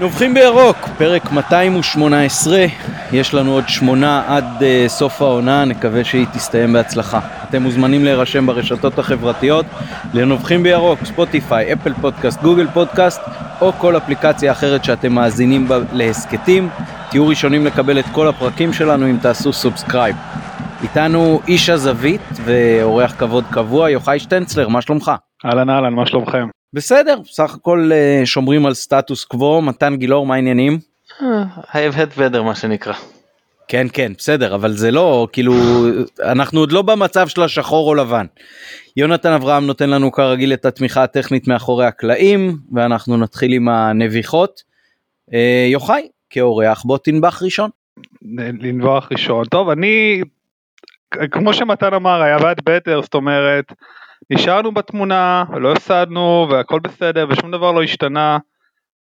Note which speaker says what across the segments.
Speaker 1: נובחים בירוק, פרק 218, יש לנו עוד שמונה עד אה, סוף העונה, נקווה שהיא תסתיים בהצלחה. אתם מוזמנים להירשם ברשתות החברתיות לנובחים בירוק, ספוטיפיי, אפל פודקאסט, גוגל פודקאסט או כל אפליקציה אחרת שאתם מאזינים בה להסכתים. תהיו ראשונים לקבל את כל הפרקים שלנו אם תעשו subscribe. איתנו איש הזווית ואורח כבוד קבוע, יוחאי שטנצלר, מה שלומך?
Speaker 2: אהלן אהלן, מה שלומכם?
Speaker 1: בסדר, סך הכל uh, שומרים על סטטוס קוו, מתן גילאור, מה העניינים?
Speaker 3: האבהד ודר מה שנקרא.
Speaker 1: כן כן בסדר אבל זה לא כאילו אנחנו עוד לא במצב של השחור או לבן. יונתן אברהם נותן לנו כרגיל את התמיכה הטכנית מאחורי הקלעים ואנחנו נתחיל עם הנביחות. אה, יוחאי כאורח בוא תנבח ראשון.
Speaker 2: לנבוח ראשון טוב אני כמו שמתן אמר היה בעד בטר זאת אומרת נשארנו בתמונה לא הפסדנו והכל בסדר ושום דבר לא השתנה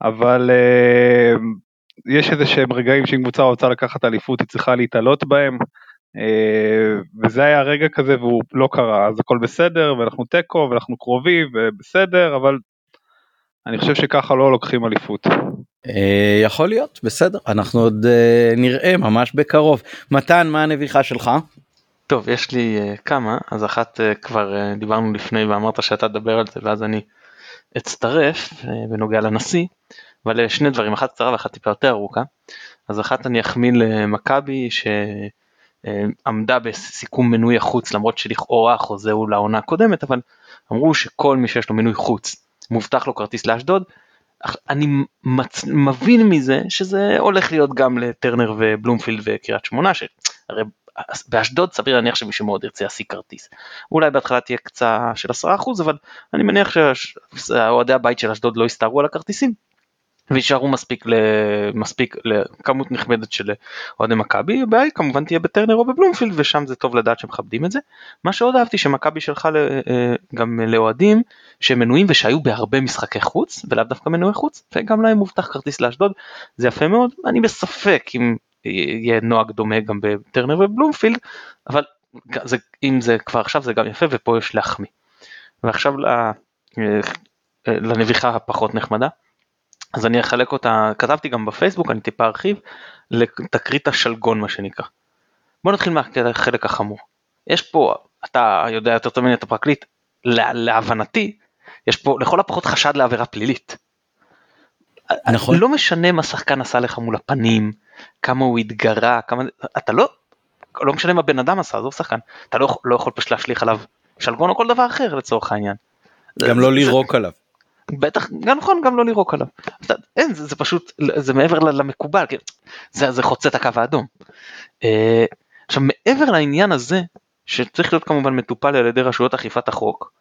Speaker 2: אבל uh, יש איזה שהם רגעים שאם קבוצה רוצה לקחת אליפות היא צריכה להתעלות בהם uh, וזה היה רגע כזה והוא לא קרה אז הכל בסדר ואנחנו תיקו ואנחנו קרובים ובסדר אבל אני חושב שככה לא לוקחים אליפות.
Speaker 1: אה, יכול להיות בסדר אנחנו עוד נראה ממש בקרוב מתן מה הנביכה שלך.
Speaker 3: טוב, יש לי uh, כמה, אז אחת uh, כבר uh, דיברנו לפני ואמרת שאתה תדבר על זה ואז אני אצטרף uh, בנוגע לנשיא, אבל uh, שני דברים, אחת קצרה ואחת טיפה יותר ארוכה. אז אחת אני אחמיא למכבי שעמדה uh, בסיכום מנוי החוץ למרות שלכאורה החוזה הוא לעונה הקודמת, אבל אמרו שכל מי שיש לו מנוי חוץ מובטח לו כרטיס לאשדוד. אני מצ... מבין מזה שזה הולך להיות גם לטרנר ובלומפילד וקריית שמונה שהרי באשדוד סביר להניח שמישהו מאוד ירצה להשיג כרטיס. אולי בהתחלה תהיה קצה של 10% אבל אני מניח שאוהדי הבית של אשדוד לא יסתערו על הכרטיסים ויישארו מספיק, מספיק לכמות נכבדת של אוהדי מכבי, הבעיה היא כמובן תהיה בטרנר או בבלומפילד ושם זה טוב לדעת שמכבדים את זה. מה שעוד אהבתי שמכבי שלחה אה, גם לאוהדים שמנויים ושהיו בהרבה משחקי חוץ ולאו דווקא מנועי חוץ וגם להם מובטח כרטיס לאשדוד זה יפה מאוד אני בספק אם יהיה נוהג דומה גם בטרנר ובלומפילד, אבל זה, אם זה כבר עכשיו זה גם יפה ופה יש להחמיא. ועכשיו לנביחה הפחות נחמדה, אז אני אחלק אותה, כתבתי גם בפייסבוק, אני טיפה ארחיב, לתקרית השלגון מה שנקרא. בוא נתחיל מהחלק החמור. יש פה, אתה יודע יותר טוב ממני את הפרקליט, להבנתי, יש פה לכל הפחות חשד לעבירה פלילית. נכון. לא משנה מה שחקן עשה לך מול הפנים, כמה הוא התגרה, כמה, אתה לא, לא משנה מה בן אדם עשה, עזוב שחקן, אתה לא, לא יכול פשוט להשליך עליו שלגון או כל דבר אחר לצורך העניין.
Speaker 1: גם לא לירוק עליו.
Speaker 3: בטח, גם נכון, גם לא לירוק עליו. אין, זה, זה פשוט, זה מעבר למקובל, זה, זה חוצה את הקו האדום. אה, עכשיו מעבר לעניין הזה, שצריך להיות כמובן מטופל על ידי רשויות אכיפת החוק,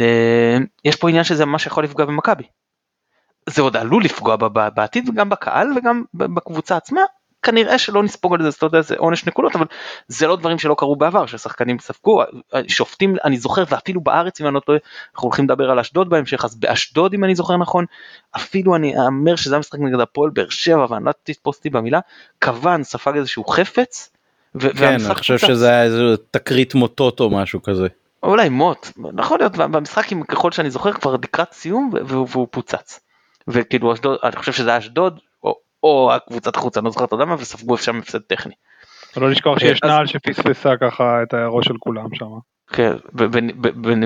Speaker 3: אה, יש פה עניין שזה ממש יכול לפגוע במכבי. זה עוד עלול לפגוע בעתיד וגם בקהל וגם בקבוצה עצמה כנראה שלא נספוג על זה, אתה יודע, זה עונש נקודות, אבל זה לא דברים שלא קרו בעבר, ששחקנים ספגו, שופטים, אני זוכר, ואפילו בארץ, אם אני לא טועה, אנחנו הולכים לדבר על אשדוד בהמשך, אז באשדוד, אם אני זוכר נכון, אפילו אני אומר שזה המשחק נגד הפועל באר שבע, ואני לא תתפוס אותי במילה, כוון ספג איזשהו חפץ,
Speaker 1: כן, אני חושב שזה היה איזה תקרית מוטות או משהו כזה.
Speaker 3: אולי מוט, יכול להיות, במשחק, ככל שאני זוכר, כבר לקראת סיום, והוא פוצץ. וכאילו אשדוד, אני חושב שזה אשדוד, או, הקבוצת חוץ, אני לא זוכר את יודע מה, וספגו שם הפסד טכני.
Speaker 2: לא לשכוח שיש אז... נעל שפספסה ככה את הראש של כולם שם.
Speaker 3: כן,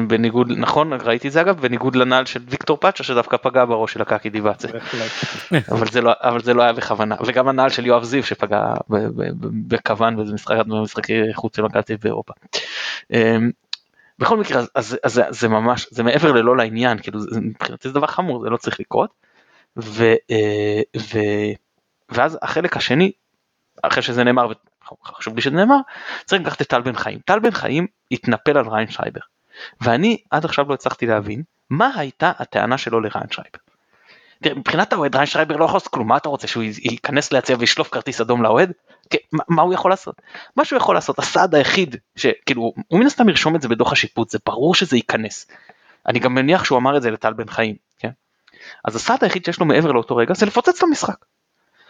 Speaker 3: בניגוד, נכון, ראיתי את זה אגב, בניגוד לנעל של ויקטור פאצ'ה שדווקא פגע בראש של הקקי דיבאצה. אבל, זה לא, אבל זה לא היה בכוונה, וגם הנעל של יואב זיו שפגע בכוון באיזה משחק, במשחקי חוץ של מכבי באירופה. אמ, בכל מקרה, אז, זה ממש, זה מעבר ללא לעניין, כאילו מבחינתי זה דבר חמור, זה לא צריך לקרות. ואז החלק השני, אחרי שזה נאמר, וחשוב לי שזה נאמר, צריך לקחת את טל בן חיים. טל בן חיים התנפל על ריין שייבר. ואני עד עכשיו לא הצלחתי להבין מה הייתה הטענה שלו לריין שייבר. תראה, מבחינת האוהד ריין שייבר לא יכול לעשות כלום, מה אתה רוצה שהוא ייכנס ליציע וישלוף כרטיס אדום לאוהד? כן, מה הוא יכול לעשות? מה שהוא יכול לעשות, הסעד היחיד, שכאילו, הוא מן הסתם ירשום את זה בדוח השיפוט, זה ברור שזה ייכנס. אני גם מניח שהוא אמר את זה לטל בן חיים, כן? אז הסעד היחיד שיש לו מעבר לאותו רגע זה לפוצץ את המשחק.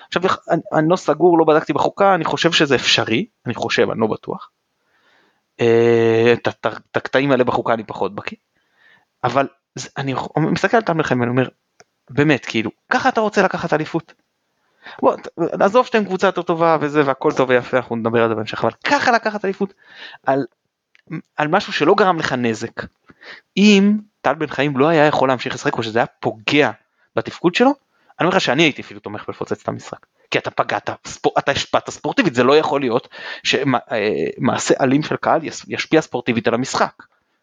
Speaker 3: עכשיו אני, אני לא סגור, לא בדקתי בחוקה, אני חושב שזה אפשרי, אני חושב, אני לא בטוח. אה, את הקטעים האלה בחוקה אני פחות בקיא, אבל אני מסתכל על טל מלחם ואני אומר, באמת, כאילו, ככה אתה רוצה לקחת אליפות? בוא, עזוב שאתם קבוצה יותר טובה וזה והכל טוב ויפה, אנחנו נדבר על זה בהמשך, אבל ככה לקחת אליפות על, על משהו שלא גרם לך נזק. אם טל בן חיים לא היה יכול להמשיך לשחק או שזה היה פוגע בתפקוד שלו, אני אומר לך שאני הייתי אפילו תומך בלפוצץ את המשחק. כי אתה פגעת, ספור, אתה השפעת ספורטיבית, זה לא יכול להיות שמעשה אלים של קהל ישפיע ספורטיבית על המשחק,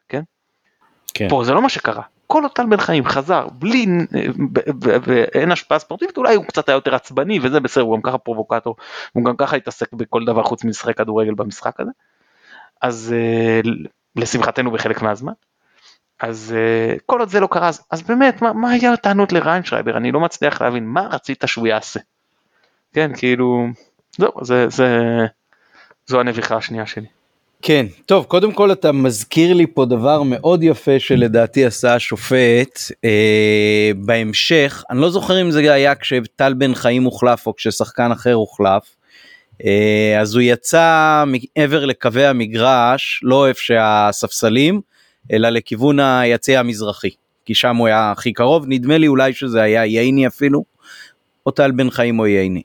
Speaker 3: כן? כן. פה זה לא מה שקרה. כל עוד טל בן חיים חזר בלי, ואין השפעה ספורטיבית, אולי הוא קצת היה יותר עצבני וזה בסדר, הוא גם ככה פרובוקטור, הוא גם ככה התעסק בכל דבר חוץ מלשחק כדורגל במשחק הזה. אז אה, לשמחתנו בחלק מהזמן. אז uh, כל עוד זה לא קרה, אז, אז באמת, מה, מה היה הטענות לריינשרייבר? אני לא מצליח להבין, מה רצית שהוא יעשה? כן, כאילו, זהו, זה, זה, זו הנביכה השנייה שלי.
Speaker 1: כן, טוב, קודם כל אתה מזכיר לי פה דבר מאוד יפה שלדעתי עשה השופט אה, בהמשך, אני לא זוכר אם זה היה כשטל בן חיים הוחלף או כששחקן אחר הוחלף, אה, אז הוא יצא מעבר לקווי המגרש, לא איפה שהספסלים, אלא לכיוון היציע המזרחי, כי שם הוא היה הכי קרוב, נדמה לי אולי שזה היה ייני אפילו, או טל בן חיים או ייני.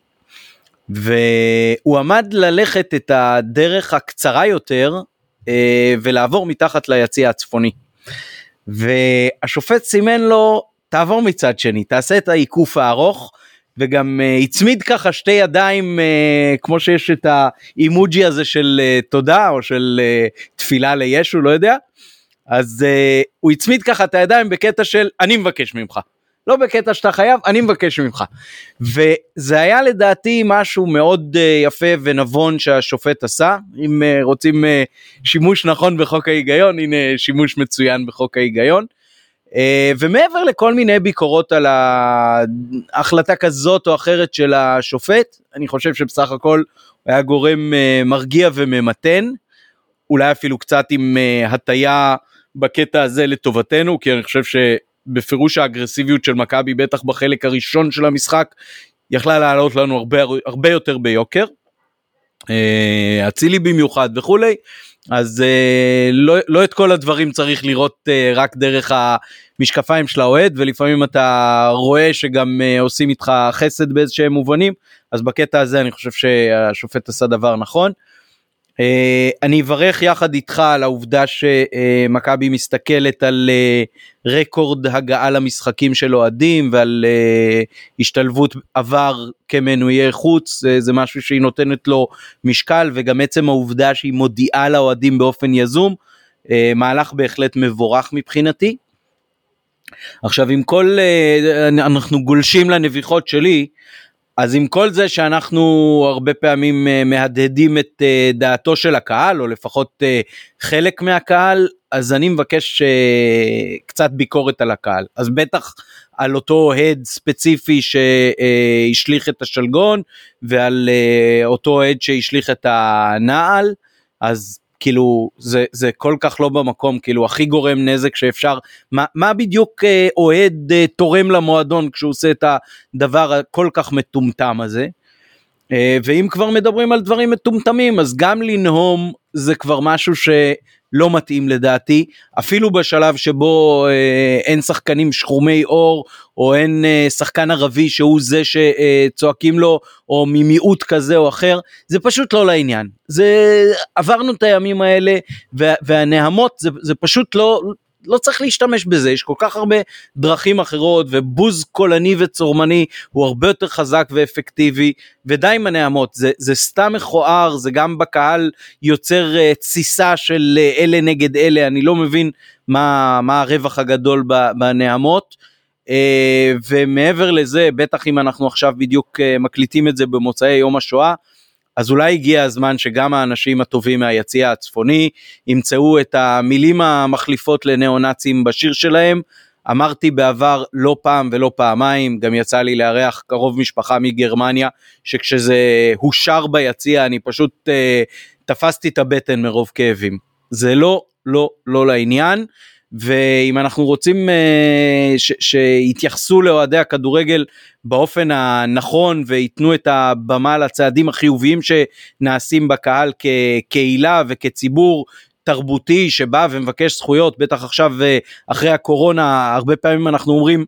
Speaker 1: והוא עמד ללכת את הדרך הקצרה יותר אה, ולעבור מתחת ליציע הצפוני. והשופט סימן לו, תעבור מצד שני, תעשה את העיקוף הארוך, וגם uh, הצמיד ככה שתי ידיים uh, כמו שיש את האימוג'י הזה של uh, תודה או של uh, תפילה לישו לא יודע אז uh, הוא הצמיד ככה את הידיים בקטע של אני מבקש ממך. לא בקטע שאתה חייב, אני מבקש ממך. וזה היה לדעתי משהו מאוד uh, יפה ונבון שהשופט עשה. אם uh, רוצים uh, שימוש נכון בחוק ההיגיון, הנה שימוש מצוין בחוק ההיגיון. Uh, ומעבר לכל מיני ביקורות על ההחלטה כזאת או אחרת של השופט, אני חושב שבסך הכל הוא היה גורם uh, מרגיע וממתן, אולי אפילו קצת עם uh, הטיה בקטע הזה לטובתנו, כי אני חושב שבפירוש האגרסיביות של מכבי, בטח בחלק הראשון של המשחק, יכלה לעלות לנו הרבה, הרבה יותר ביוקר. אה, אצילי במיוחד וכולי, אז uh, לא, לא את כל הדברים צריך לראות uh, רק דרך המשקפיים של האוהד, ולפעמים אתה רואה שגם uh, עושים איתך חסד באיזשהם מובנים, אז בקטע הזה אני חושב שהשופט עשה דבר נכון. אה, אני אברך יחד איתך על העובדה שמכבי מסתכלת על אה, רקורד הגעה למשחקים של אוהדים ועל אה, השתלבות עבר כמנויי חוץ, זה משהו שהיא נותנת לו משקל וגם עצם העובדה שהיא מודיעה לאוהדים באופן יזום, מהלך בהחלט מבורך מבחינתי. עכשיו עם כל, אנחנו גולשים לנביחות שלי, אז עם כל זה שאנחנו הרבה פעמים אה, מהדהדים את אה, דעתו של הקהל, או לפחות אה, חלק מהקהל, אז אני מבקש קצת ביקורת על הקהל. אז בטח על אותו אוהד ספציפי שהשליך את השלגון, ועל אותו אוהד שהשליך את הנעל, אז כאילו זה זה כל כך לא במקום כאילו הכי גורם נזק שאפשר מה, מה בדיוק אה, אוהד אה, תורם למועדון כשהוא עושה את הדבר הכל כך מטומטם הזה. אה, ואם כבר מדברים על דברים מטומטמים אז גם לנהום זה כבר משהו ש... לא מתאים לדעתי, אפילו בשלב שבו אה, אין שחקנים שחומי עור, או אין אה, שחקן ערבי שהוא זה שצועקים לו, או ממיעוט כזה או אחר, זה פשוט לא לעניין. זה, עברנו את הימים האלה, וה, והנהמות זה, זה פשוט לא, לא צריך להשתמש בזה, יש כל כך הרבה דרכים אחרות, ובוז קולני וצורמני הוא הרבה יותר חזק ואפקטיבי, ודי עם הנעמות, זה, זה סתם מכוער, זה גם בקהל יוצר uh, תסיסה של uh, אלה נגד אלה, אני לא מבין מה, מה הרווח הגדול בנעמות. Uh, ומעבר לזה, בטח אם אנחנו עכשיו בדיוק uh, מקליטים את זה במוצאי יום השואה, אז אולי הגיע הזמן שגם האנשים הטובים מהיציע הצפוני ימצאו את המילים המחליפות לניאו-נאצים בשיר שלהם. אמרתי בעבר לא פעם ולא פעמיים, גם יצא לי לארח קרוב משפחה מגרמניה, שכשזה הושר ביציע אני פשוט אה, תפסתי את הבטן מרוב כאבים. זה לא, לא, לא לעניין. ואם אנחנו רוצים אה, שיתייחסו לאוהדי הכדורגל באופן הנכון וייתנו את הבמה לצעדים החיוביים שנעשים בקהל כקהילה וכציבור תרבותי שבא ומבקש זכויות, בטח עכשיו אה, אחרי הקורונה, הרבה פעמים אנחנו אומרים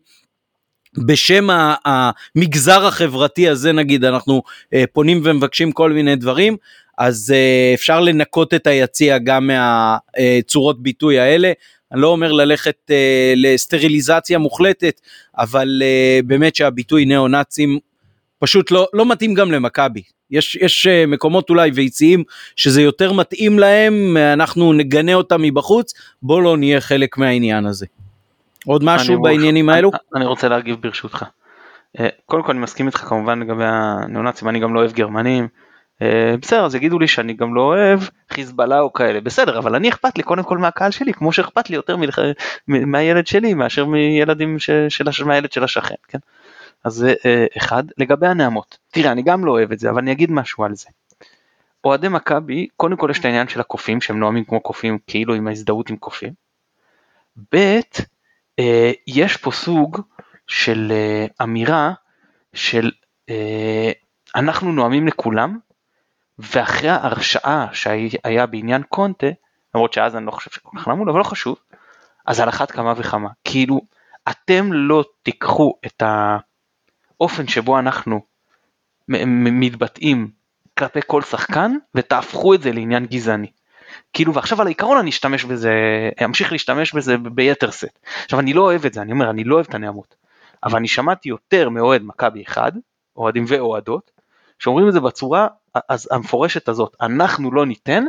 Speaker 1: בשם המגזר החברתי הזה נגיד אנחנו אה, פונים ומבקשים כל מיני דברים אז אפשר לנקות את היציע גם מהצורות ביטוי האלה. אני לא אומר ללכת uh, לסטריליזציה מוחלטת, אבל uh, באמת שהביטוי ניאו-נאצים פשוט לא, לא מתאים גם למכבי. יש, יש uh, מקומות אולי ויציעים שזה יותר מתאים להם, אנחנו נגנה אותם מבחוץ, בוא לא נהיה חלק מהעניין הזה. עוד משהו בעניינים האלו?
Speaker 3: אני, אני רוצה להגיב ברשותך. קודם כל אני מסכים איתך כמובן לגבי הניאו-נאצים, אני גם לא אוהב גרמנים. אה, בסדר אז יגידו לי שאני גם לא אוהב חיזבאללה או כאלה בסדר אבל אני אכפת לי קודם כל מהקהל שלי כמו שאכפת לי יותר מלח... מהילד שלי מאשר מילדים ש... של. מהילד של השכן כן. אז זה אה, אחד לגבי הנעמות תראה אני גם לא אוהב את זה אבל אני אגיד משהו על זה. אוהדי מכבי קודם כל יש את העניין של הקופים שהם נואמים כמו קופים כאילו עם ההזדהות עם קופים. ב' אה, יש פה סוג של אמירה של אנחנו נואמים לכולם ואחרי ההרשעה שהיה בעניין קונטה, למרות שאז אני לא חושב שכל כך נעמוד, אבל לא חשוב, אז על אחת כמה וכמה. כאילו, אתם לא תיקחו את האופן שבו אנחנו מתבטאים כלפי כל שחקן ותהפכו את זה לעניין גזעני. כאילו ועכשיו על העיקרון אני אשתמש בזה, אמשיך להשתמש בזה ביתר סט. עכשיו אני לא אוהב את זה, אני אומר אני לא אוהב את הנעמות, אבל אני שמעתי יותר מאוהד מכבי אחד, אוהדים ואוהדות, שאומרים את זה בצורה אז המפורשת הזאת, אנחנו לא ניתן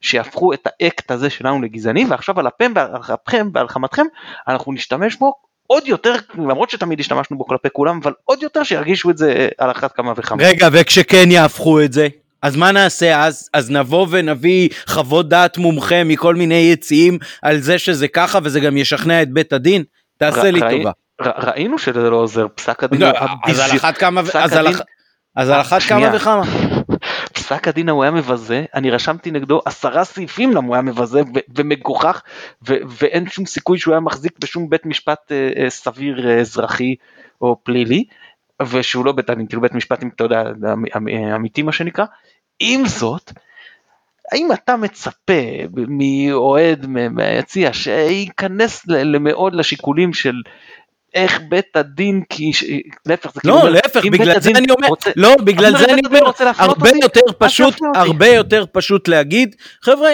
Speaker 3: שיהפכו את האקט הזה שלנו לגזעני ועכשיו על אפם ועל אפכם ועל חמתכם אנחנו נשתמש בו עוד יותר, למרות שתמיד השתמשנו בו כלפי כולם, אבל עוד יותר שירגישו את זה על אחת כמה וכמה.
Speaker 1: רגע, וכשכן יהפכו את זה? אז מה נעשה אז? אז נבוא ונביא חוות דעת מומחה מכל מיני יציאים על זה שזה ככה וזה גם ישכנע את בית הדין? תעשה לי טובה.
Speaker 3: ראינו שזה לא עוזר, פסק הדין... לא,
Speaker 1: אז על אחת כמה... אז על אחת כמה וכמה.
Speaker 3: פסק הדין ההוא היה מבזה, אני רשמתי נגדו עשרה סעיפים למה הוא היה מבזה ומגוחך ואין שום סיכוי שהוא היה מחזיק בשום בית משפט uh, uh, סביר uh, אזרחי או פלילי ושהוא לא בית הדין, כאילו בית משפט, אתה יודע, אמיתי מה שנקרא. עם זאת, האם אתה מצפה מאוהד מהיציע שייכנס מאוד לשיקולים של איך בית הדין, כי להפך, זה
Speaker 1: לא, כאילו, להפך, בגלל זה אני אומר, לא, בגלל זה אני אומר, הרבה יותר פשוט, הרבה יותר פשוט להגיד, חבר'ה,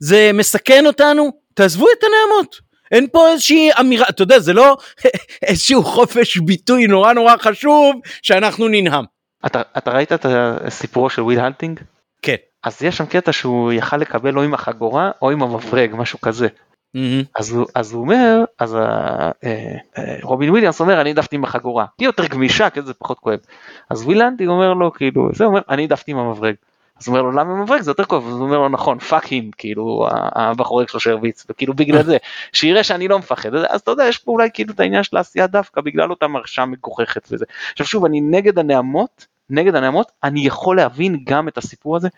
Speaker 1: זה מסכן אותנו, תעזבו את הנהמות. אין פה איזושהי אמירה, אתה יודע, זה לא איזשהו חופש ביטוי נורא נורא חשוב שאנחנו ננהם.
Speaker 3: אתה, אתה ראית את הסיפורו של וויל האנטינג?
Speaker 1: כן.
Speaker 3: אז יש שם קטע שהוא יכל לקבל או עם החגורה או עם המברג, משהו כזה. Mm-hmm. אז, הוא, אז הוא אומר, אז אה, אה, רובין וויליאמס אומר אני העדפתי עם החגורה, היא יותר גמישה כי זה פחות כואב. אז ווילנדי אומר לו כאילו, זה אומר אני העדפתי עם המברג. אז הוא אומר לו למה המברג זה יותר כואב, אז הוא אומר לו נכון פאק הים כאילו הבחורק שלו שהרביץ וכאילו בגלל זה שיראה שאני לא מפחד אז אתה יודע יש פה אולי כאילו את העניין של העשייה דווקא בגלל אותה מרשה מגוחכת וזה. עכשיו שוב אני נגד הנעמות נגד הנעמות, אני יכול להבין גם את הסיפור הזה.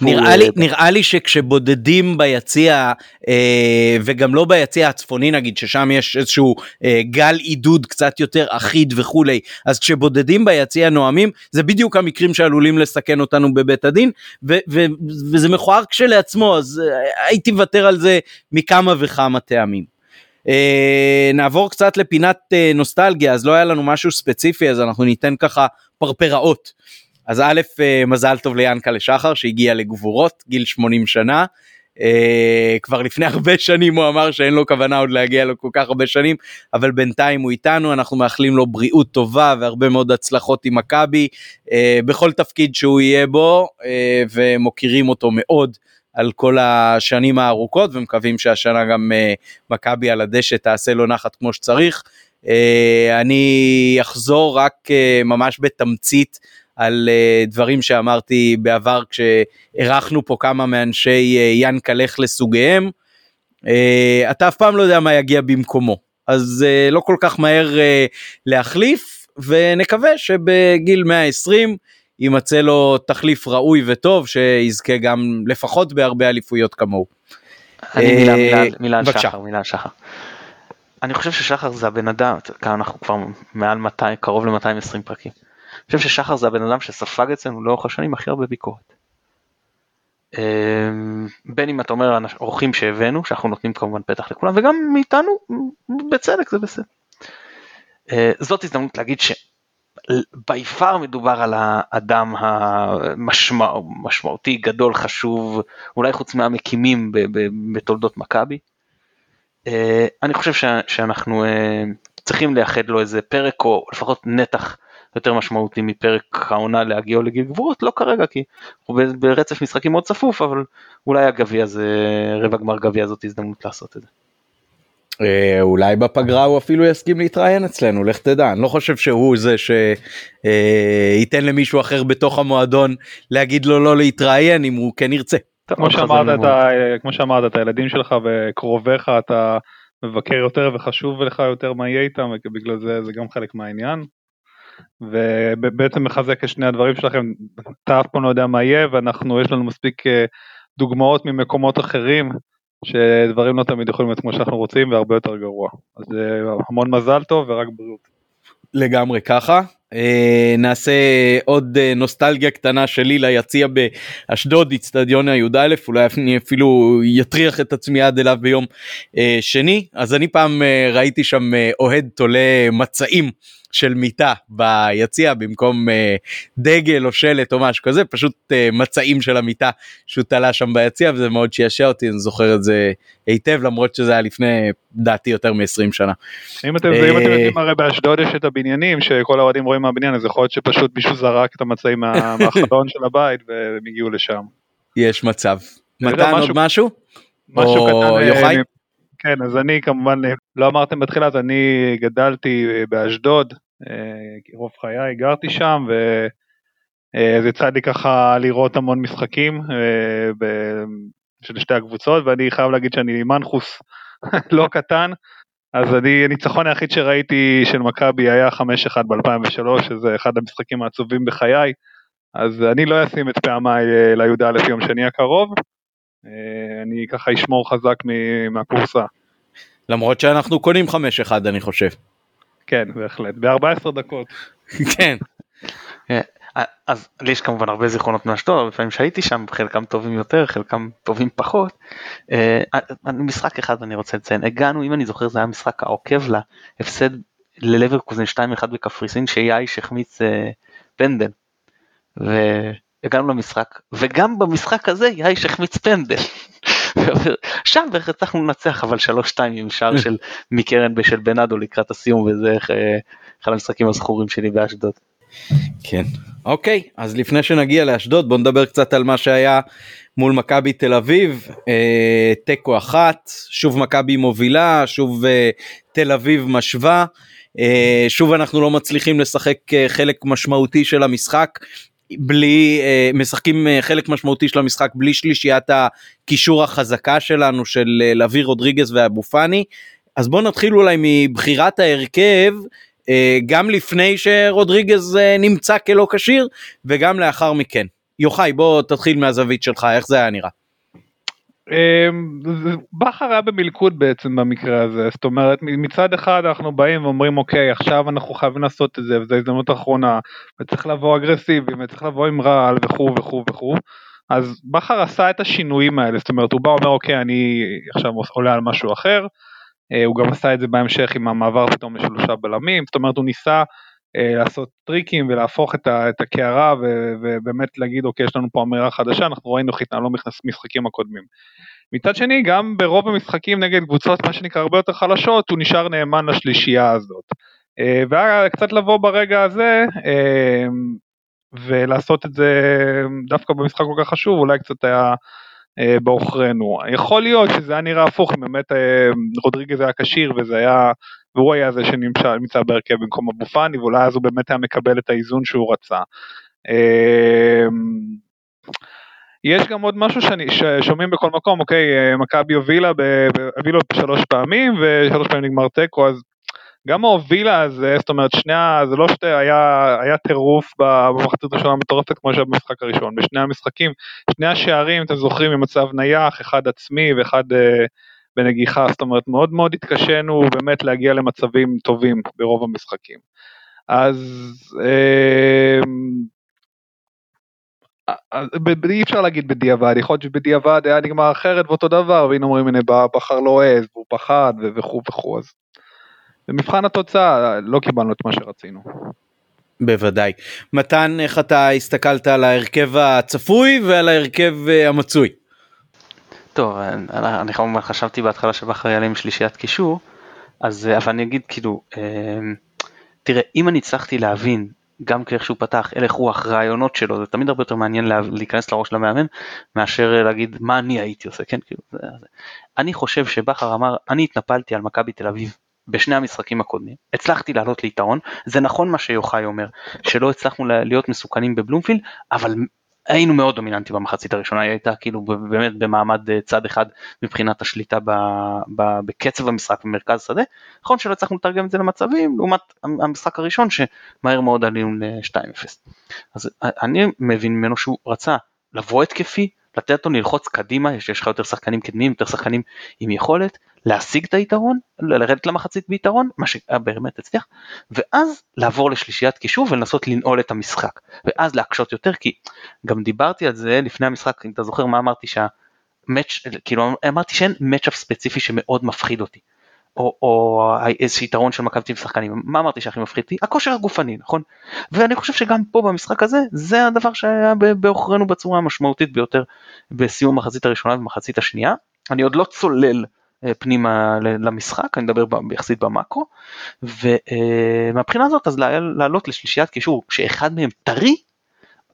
Speaker 1: נראה לי, נראה לי שכשבודדים ביציע, אה, וגם לא ביציע הצפוני נגיד, ששם יש איזשהו אה, גל עידוד קצת יותר אחיד וכולי, אז כשבודדים ביציע נואמים, זה בדיוק המקרים שעלולים לסכן אותנו בבית הדין, ו- ו- וזה מכוער כשלעצמו, אז אה, הייתי מוותר על זה מכמה וכמה טעמים. אה, נעבור קצת לפינת אה, נוסטלגיה, אז לא היה לנו משהו ספציפי, אז אנחנו ניתן ככה פרפראות. אז א', אה, מזל טוב ליענקלה שחר שהגיע לגבורות, גיל 80 שנה. Uh, כבר לפני הרבה שנים הוא אמר שאין לו כוונה עוד להגיע לו כל כך הרבה שנים, אבל בינתיים הוא איתנו, אנחנו מאחלים לו בריאות טובה והרבה מאוד הצלחות עם מכבי, uh, בכל תפקיד שהוא יהיה בו, ומוקירים אותו מאוד על כל השנים הארוכות ומקווים שהשנה גם מכבי על הדשא תעשה לו נחת כמו שצריך. Uh, אני אחזור רק uh, ממש בתמצית על uh, דברים שאמרתי בעבר כשאירחנו פה כמה מאנשי ינקלך לסוגיהם. אתה אף פעם לא יודע מה יגיע במקומו, אז לא כל כך מהר להחליף, ונקווה שבגיל 120 יימצא לו תחליף ראוי וטוב שיזכה גם לפחות בהרבה אליפויות כמוהו.
Speaker 3: אני מילה, מילה, מילה שחר, מילה שחר. אני חושב ששחר זה הבן אדם, כאן אנחנו כבר מעל 200, קרוב ל-220 פרקים. אני חושב ששחר זה הבן אדם שספג אצלנו לאורך השנים הכי הרבה ביקורת. אמ, בין אם אתה אומר אורחים שהבאנו, שאנחנו נותנים כמובן פתח לכולם, וגם מאיתנו, בצדק זה בסדר. אה, זאת הזדמנות להגיד שבי פאר מדובר על האדם המשמעותי, גדול, חשוב, אולי חוץ מהמקימים בתולדות מכבי. אה, אני חושב שאנחנו צריכים לייחד לו איזה פרק או לפחות נתח יותר משמעותי מפרק העונה להגיע לגיל גבורות, לא כרגע כי הוא ברצף משחקים מאוד צפוף, אבל אולי הגביע זה, רבע גמר גביע זאת הזדמנות לעשות את זה.
Speaker 1: אה, אולי בפגרה הוא אפילו יסכים להתראיין אצלנו, לך תדע, אני לא חושב שהוא זה שייתן למישהו אחר בתוך המועדון להגיד לו לא להתראיין אם הוא כן ירצה.
Speaker 2: כמו שאמרת, אתה, כמו שאמרת, את הילדים שלך וקרוביך אתה מבקר יותר וחשוב לך יותר מה יהיה איתם, ובגלל זה זה גם חלק מהעניין. ובעצם מחזק את שני הדברים שלכם, אתה אף פעם לא יודע מה יהיה ואנחנו, יש לנו מספיק אה, דוגמאות ממקומות אחרים שדברים לא תמיד יכולים להיות כמו שאנחנו רוצים והרבה יותר גרוע. אז אה, המון מזל טוב ורק בריאות.
Speaker 1: לגמרי ככה. אה, נעשה עוד נוסטלגיה קטנה שלי ליציע באשדוד, אצטדיון הי"א, אולי אני אפילו יטריח את עצמי עד אליו ביום שני. אז אני פעם ראיתי שם אוהד תולה מצעים. של מיטה ביציע במקום אה, דגל או שלט או משהו כזה פשוט אה, מצעים של המיטה שהוא תלה שם ביציע וזה מאוד שישע אותי אני זוכר את זה היטב למרות שזה היה לפני דעתי יותר מ-20 שנה.
Speaker 2: אם אתם, אה, אם אתם יודעים הרי באשדוד יש את הבניינים שכל האוהדים רואים מהבניין אז יכול להיות שפשוט מישהו זרק את המצעים מה, מהחלון של הבית והם הגיעו לשם.
Speaker 1: יש מצב. מתן עוד משהו?
Speaker 2: משהו או קטן. אה, יוחאי? כן, אז אני כמובן, לא אמרתם בתחילה, אז אני גדלתי באשדוד, אה, רוב חיי גרתי שם, וזה יצא לי ככה לראות המון משחקים אה, של שתי הקבוצות, ואני חייב להגיד שאני מנחוס לא קטן, אז אני, הניצחון היחיד שראיתי של מכבי היה 5-1 ב-2003, שזה אחד המשחקים העצובים בחיי, אז אני לא אשים את פעמיי אה, לי"א יום שני הקרוב, אה, אני ככה אשמור חזק מהקורסה.
Speaker 1: למרות שאנחנו קונים 5-1 אני חושב.
Speaker 2: כן, בהחלט, ב-14 דקות.
Speaker 1: כן.
Speaker 3: אה, אז לי יש כמובן הרבה זיכרונות מאשדוד, הרבה פעמים שהייתי שם, חלקם טובים יותר, חלקם טובים פחות. אה, משחק אחד אני רוצה לציין, הגענו, אם אני זוכר, זה היה משחק העוקב להפסד ללברקוזן 2-1 בקפריסין, שיאיש החמיץ פנדל. הגענו למשחק, וגם במשחק הזה יאיש החמיץ פנדל. שם בערך הצלחנו לנצח אבל 3-2 עם שער של מקרן בשל בנאדו לקראת הסיום וזה אה, אחד המשחקים הזכורים שלי באשדוד.
Speaker 1: כן אוקיי אז לפני שנגיע לאשדוד בוא נדבר קצת על מה שהיה מול מכבי תל אביב אה, תיקו אחת שוב מכבי מובילה שוב אה, תל אביב משווה. Uh, שוב אנחנו לא מצליחים לשחק uh, חלק משמעותי של המשחק בלי אה, משחקים אה, חלק משמעותי של המשחק בלי שלישיית הקישור החזקה שלנו של אה, לוי רודריגז ואבו פאני אז בואו נתחיל אולי מבחירת ההרכב גם לפני שרודריגז נמצא כלא כשיר וגם לאחר מכן. יוחאי בוא תתחיל מהזווית שלך איך זה היה נראה.
Speaker 2: אמ, בכר היה במלכוד בעצם במקרה הזה זאת אומרת מצד אחד אנחנו באים ואומרים אוקיי עכשיו אנחנו חייבים לעשות את זה וזו הזדמנות אחרונה וצריך לבוא אגרסיבי וצריך לבוא עם רעל וכו' וכו' וכו' אז בכר עשה את השינויים האלה זאת אומרת הוא בא ואומר אוקיי אני עכשיו עולה על משהו אחר. אה, הוא גם עשה את זה בהמשך עם המעבר פתאום לשלושה בלמים זאת אומרת הוא ניסה לעשות טריקים ולהפוך את, ה, את הקערה ובאמת להגיד אוקיי יש לנו פה אמירה חדשה אנחנו ראינו איך התנהלו משחקים הקודמים. מצד שני גם ברוב המשחקים נגד קבוצות מה שנקרא הרבה יותר חלשות הוא נשאר נאמן לשלישייה הזאת. אה, והיה קצת לבוא ברגע הזה אה, ולעשות את זה דווקא במשחק כל כך חשוב אולי קצת היה בעוכרינו. יכול להיות שזה היה נראה הפוך אם באמת רודריגז היה כשיר וזה היה והוא היה זה שנמצא בהרכב במקום אבו פאני ואולי אז הוא באמת היה מקבל את האיזון שהוא רצה. אמ, יש גם עוד משהו שאני, ששומעים בכל מקום, אוקיי, מכבי הובילה, הובילו שלוש פעמים ושלוש פעמים נגמר תיקו, אז גם ההובילה הזה, זאת אומרת, שני, זה לא שתי, היה, היה טירוף במחצית הראשונה מטורפת כמו שהיה במשחק הראשון, בשני המשחקים, שני השערים, אתם זוכרים, ממצב נייח, אחד עצמי ואחד אה, בנגיחה, זאת אומרת מאוד מאוד התקשינו באמת להגיע למצבים טובים ברוב המשחקים. אז אמ, אי אפשר להגיד בדיעבד, יכול להיות שבדיעבד היה נגמר אחרת ואותו דבר, והנה אומרים הנה בחר לא העז, והוא פחד וכו' וכו', אז במבחן התוצאה לא קיבלנו את מה שרצינו.
Speaker 1: בוודאי. מתן, איך אתה הסתכלת על ההרכב הצפוי ועל ההרכב אה, המצוי?
Speaker 3: טוב, אני, אני כמובן חשבתי בהתחלה שבכר יעלה עם שלישיית קישור, אז אבל אני אגיד כאילו, תראה, אם אני הצלחתי להבין גם כאיך שהוא פתח, הלך רוח, רעיונות שלו, זה תמיד הרבה יותר מעניין לה, להיכנס לראש למאמן, מאשר להגיד מה אני הייתי עושה, כן? כאילו, זה, זה. אני חושב שבכר אמר, אני התנפלתי על מכבי תל אביב בשני המשחקים הקודמים, הצלחתי לעלות ליתרון, זה נכון מה שיוחאי אומר, שלא הצלחנו להיות מסוכנים בבלומפילד, אבל היינו מאוד דומיננטי במחצית הראשונה, היא הייתה כאילו באמת במעמד אה, צד אחד מבחינת השליטה ב, ב, בקצב המשחק במרכז שדה. נכון שלא הצלחנו לתרגם את זה למצבים, לעומת המשחק הראשון שמהר מאוד עלינו ל-2-0. אז אני מבין ממנו שהוא רצה לבוא התקפי, לתת אותו ללחוץ קדימה, יש לך יותר שחקנים קדמיים, יותר שחקנים עם יכולת, להשיג את היתרון, לרדת למחצית ביתרון, מה שבאמת הצליח, ואז לעבור לשלישיית קישור ולנסות לנעול את המשחק, ואז להקשות יותר, כי גם דיברתי על זה לפני המשחק, אם אתה זוכר מה אמרתי שהמאץ', כאילו אמרתי שאין מאצ'אפ ספציפי שמאוד מפחיד אותי. או, או איזה יתרון של מכבי תל שחקנים, מה אמרתי שהכי מפחיד אותי? הכושר הגופני, נכון? ואני חושב שגם פה במשחק הזה, זה הדבר שהיה בעוכרינו בצורה המשמעותית ביותר בסיום המחצית הראשונה ומחצית השנייה. אני עוד לא צולל אה, פנימה למשחק, אני מדבר יחסית במאקרו, ומהבחינה הזאת אז לעלות לשלישיית קישור, שאחד מהם טרי,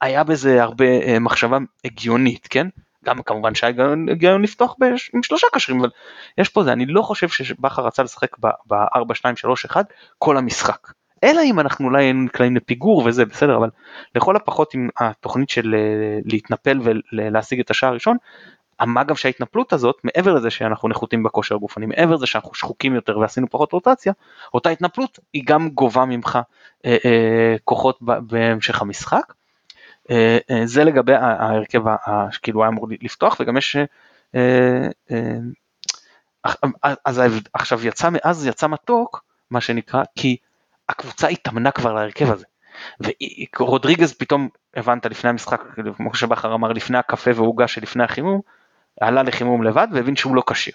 Speaker 3: היה בזה הרבה אה, מחשבה הגיונית, כן? גם כמובן שהיה היגיון לפתוח עם שלושה קשרים, אבל יש פה זה, אני לא חושב שבכר רצה לשחק ב-4, 2, 3, 1 כל המשחק. אלא אם אנחנו אולי היינו נקלעים לפיגור וזה בסדר, אבל לכל הפחות עם התוכנית של אה, להתנפל ולהשיג את השער הראשון, מה גם שההתנפלות הזאת, מעבר לזה שאנחנו נחותים בכושר הגופני, מעבר לזה שאנחנו שחוקים יותר ועשינו פחות רוטציה, אותה התנפלות היא גם גובה ממך אה, אה, כוחות בהמשך המשחק. אה, אה, זה לגבי ההרכב שכאילו היה אמור לפתוח וגם יש, אה, אז עכשיו יצא מאז יצא מתוק מה שנקרא כי הקבוצה התאמנה כבר להרכב הזה. ורודריגז פתאום הבנת לפני המשחק כמו שבכר אמר לפני הקפה והעוגה שלפני החימום עלה לחימום לבד והבין שהוא לא כשיר.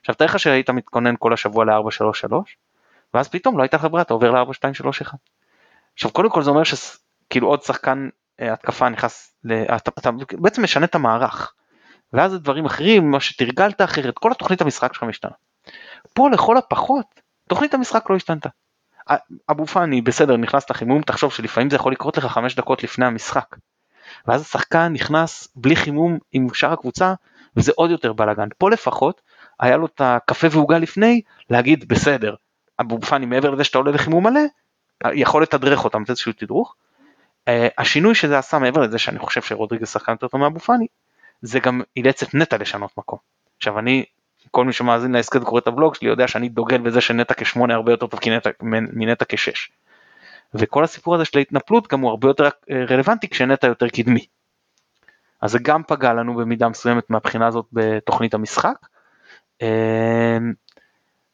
Speaker 3: עכשיו תאר לך שהיית מתכונן כל השבוע ל-4-3-3 ואז פתאום לא הייתה לך ברירה אתה עובר ל-4-2-3-1. עכשיו קודם כל זה אומר שכאילו עוד שחקן התקפה נכנס, אתה, אתה בעצם משנה את המערך. ואז דברים אחרים, מה שתרגלת אחרת, כל התוכנית המשחק שלך משתנה. פה לכל הפחות, תוכנית המשחק לא השתנתה. אבו פאני בסדר נכנס לחימום, תחשוב שלפעמים זה יכול לקרות לך חמש דקות לפני המשחק. ואז השחקן נכנס בלי חימום עם שאר הקבוצה, וזה עוד יותר בלאגן. פה לפחות, היה לו את הקפה ועוגה לפני, להגיד בסדר, אבו פאני מעבר לזה שאתה עולה לחימום מלא, יכול לתדרך אותם, לתת איזשהו תדרוך, השינוי שזה עשה מעבר לזה שאני חושב שרודריגז שחקן יותר טוב מאבו פאני, זה גם אילץ את נטע לשנות מקום. עכשיו אני, כל מי שמאזין להסכת וקורא את הבלוג שלי יודע שאני דוגל בזה שנטע כשמונה הרבה יותר טוב מנטע כשש. וכל הסיפור הזה של ההתנפלות גם הוא הרבה יותר אה, רלוונטי כשנטע יותר קדמי. אז זה גם פגע לנו במידה מסוימת מהבחינה הזאת בתוכנית המשחק. אה,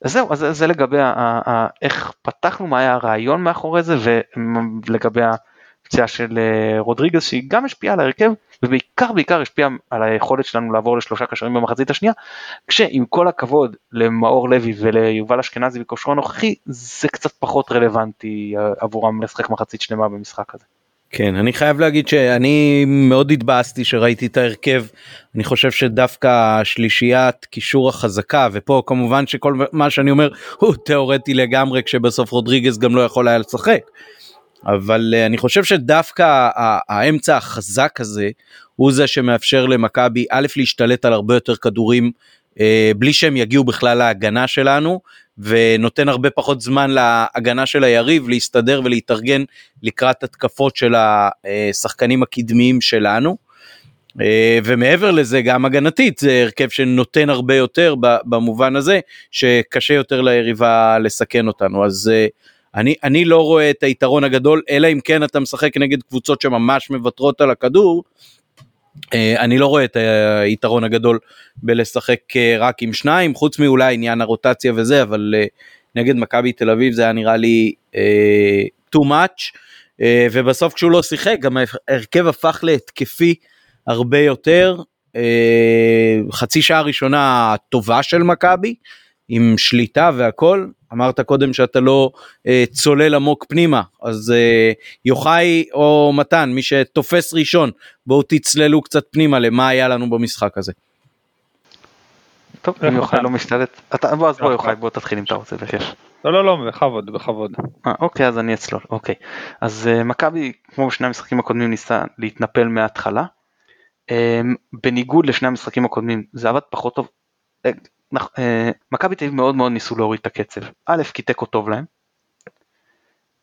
Speaker 3: אז זהו, אז זה לגבי איך פתחנו, מה היה הרעיון מאחורי זה ולגבי פציעה של אה, רודריגז שהיא גם השפיעה על ההרכב ובעיקר בעיקר השפיעה על היכולת שלנו לעבור לשלושה קשרים במחצית השנייה כשעם כל הכבוד למאור לוי וליובל אשכנזי בכושרו הנוכחי זה קצת פחות רלוונטי אה, עבורם לשחק מחצית שלמה במשחק הזה.
Speaker 1: כן אני חייב להגיד שאני מאוד התבאסתי שראיתי את ההרכב אני חושב שדווקא שלישיית קישור החזקה ופה כמובן שכל מה שאני אומר הוא תיאורטי לגמרי כשבסוף רודריגז גם לא יכול היה לשחק. אבל uh, אני חושב שדווקא האמצע החזק הזה הוא זה שמאפשר למכבי א' להשתלט על הרבה יותר כדורים uh, בלי שהם יגיעו בכלל להגנה שלנו ונותן הרבה פחות זמן להגנה של היריב להסתדר ולהתארגן לקראת התקפות של השחקנים הקדמיים שלנו. ומעבר לזה גם הגנתית זה הרכב שנותן הרבה יותר במובן הזה שקשה יותר ליריבה לסכן אותנו אז אני, אני לא רואה את היתרון הגדול, אלא אם כן אתה משחק נגד קבוצות שממש מוותרות על הכדור. אה, אני לא רואה את היתרון הגדול בלשחק אה, רק עם שניים, חוץ מאולי עניין הרוטציה וזה, אבל אה, נגד מכבי תל אביב זה היה נראה לי too much, ובסוף כשהוא לא שיחק גם ההרכב הפך להתקפי הרבה יותר, חצי שעה ראשונה טובה של מכבי, עם שליטה והכל. אמרת קודם שאתה לא אה, צולל עמוק פנימה, אז אה, יוחאי או מתן, מי שתופס ראשון, בואו תצללו קצת פנימה למה היה לנו במשחק הזה.
Speaker 3: טוב, אם יוחאי לא משתלט, אתה, בוא אז בוא יוחאי בוא תתחיל אם אתה רוצה בכיף.
Speaker 2: לא לא לא בכבוד בכבוד.
Speaker 3: אה, אוקיי אז אני אצלול אוקיי אז uh, מכבי כמו בשני המשחקים הקודמים ניסה להתנפל מההתחלה. Um, בניגוד לשני המשחקים הקודמים זה עבד פחות טוב. Uh, מכבי תל אביב מאוד מאוד ניסו להוריד את הקצב. א' כי תיקו טוב להם.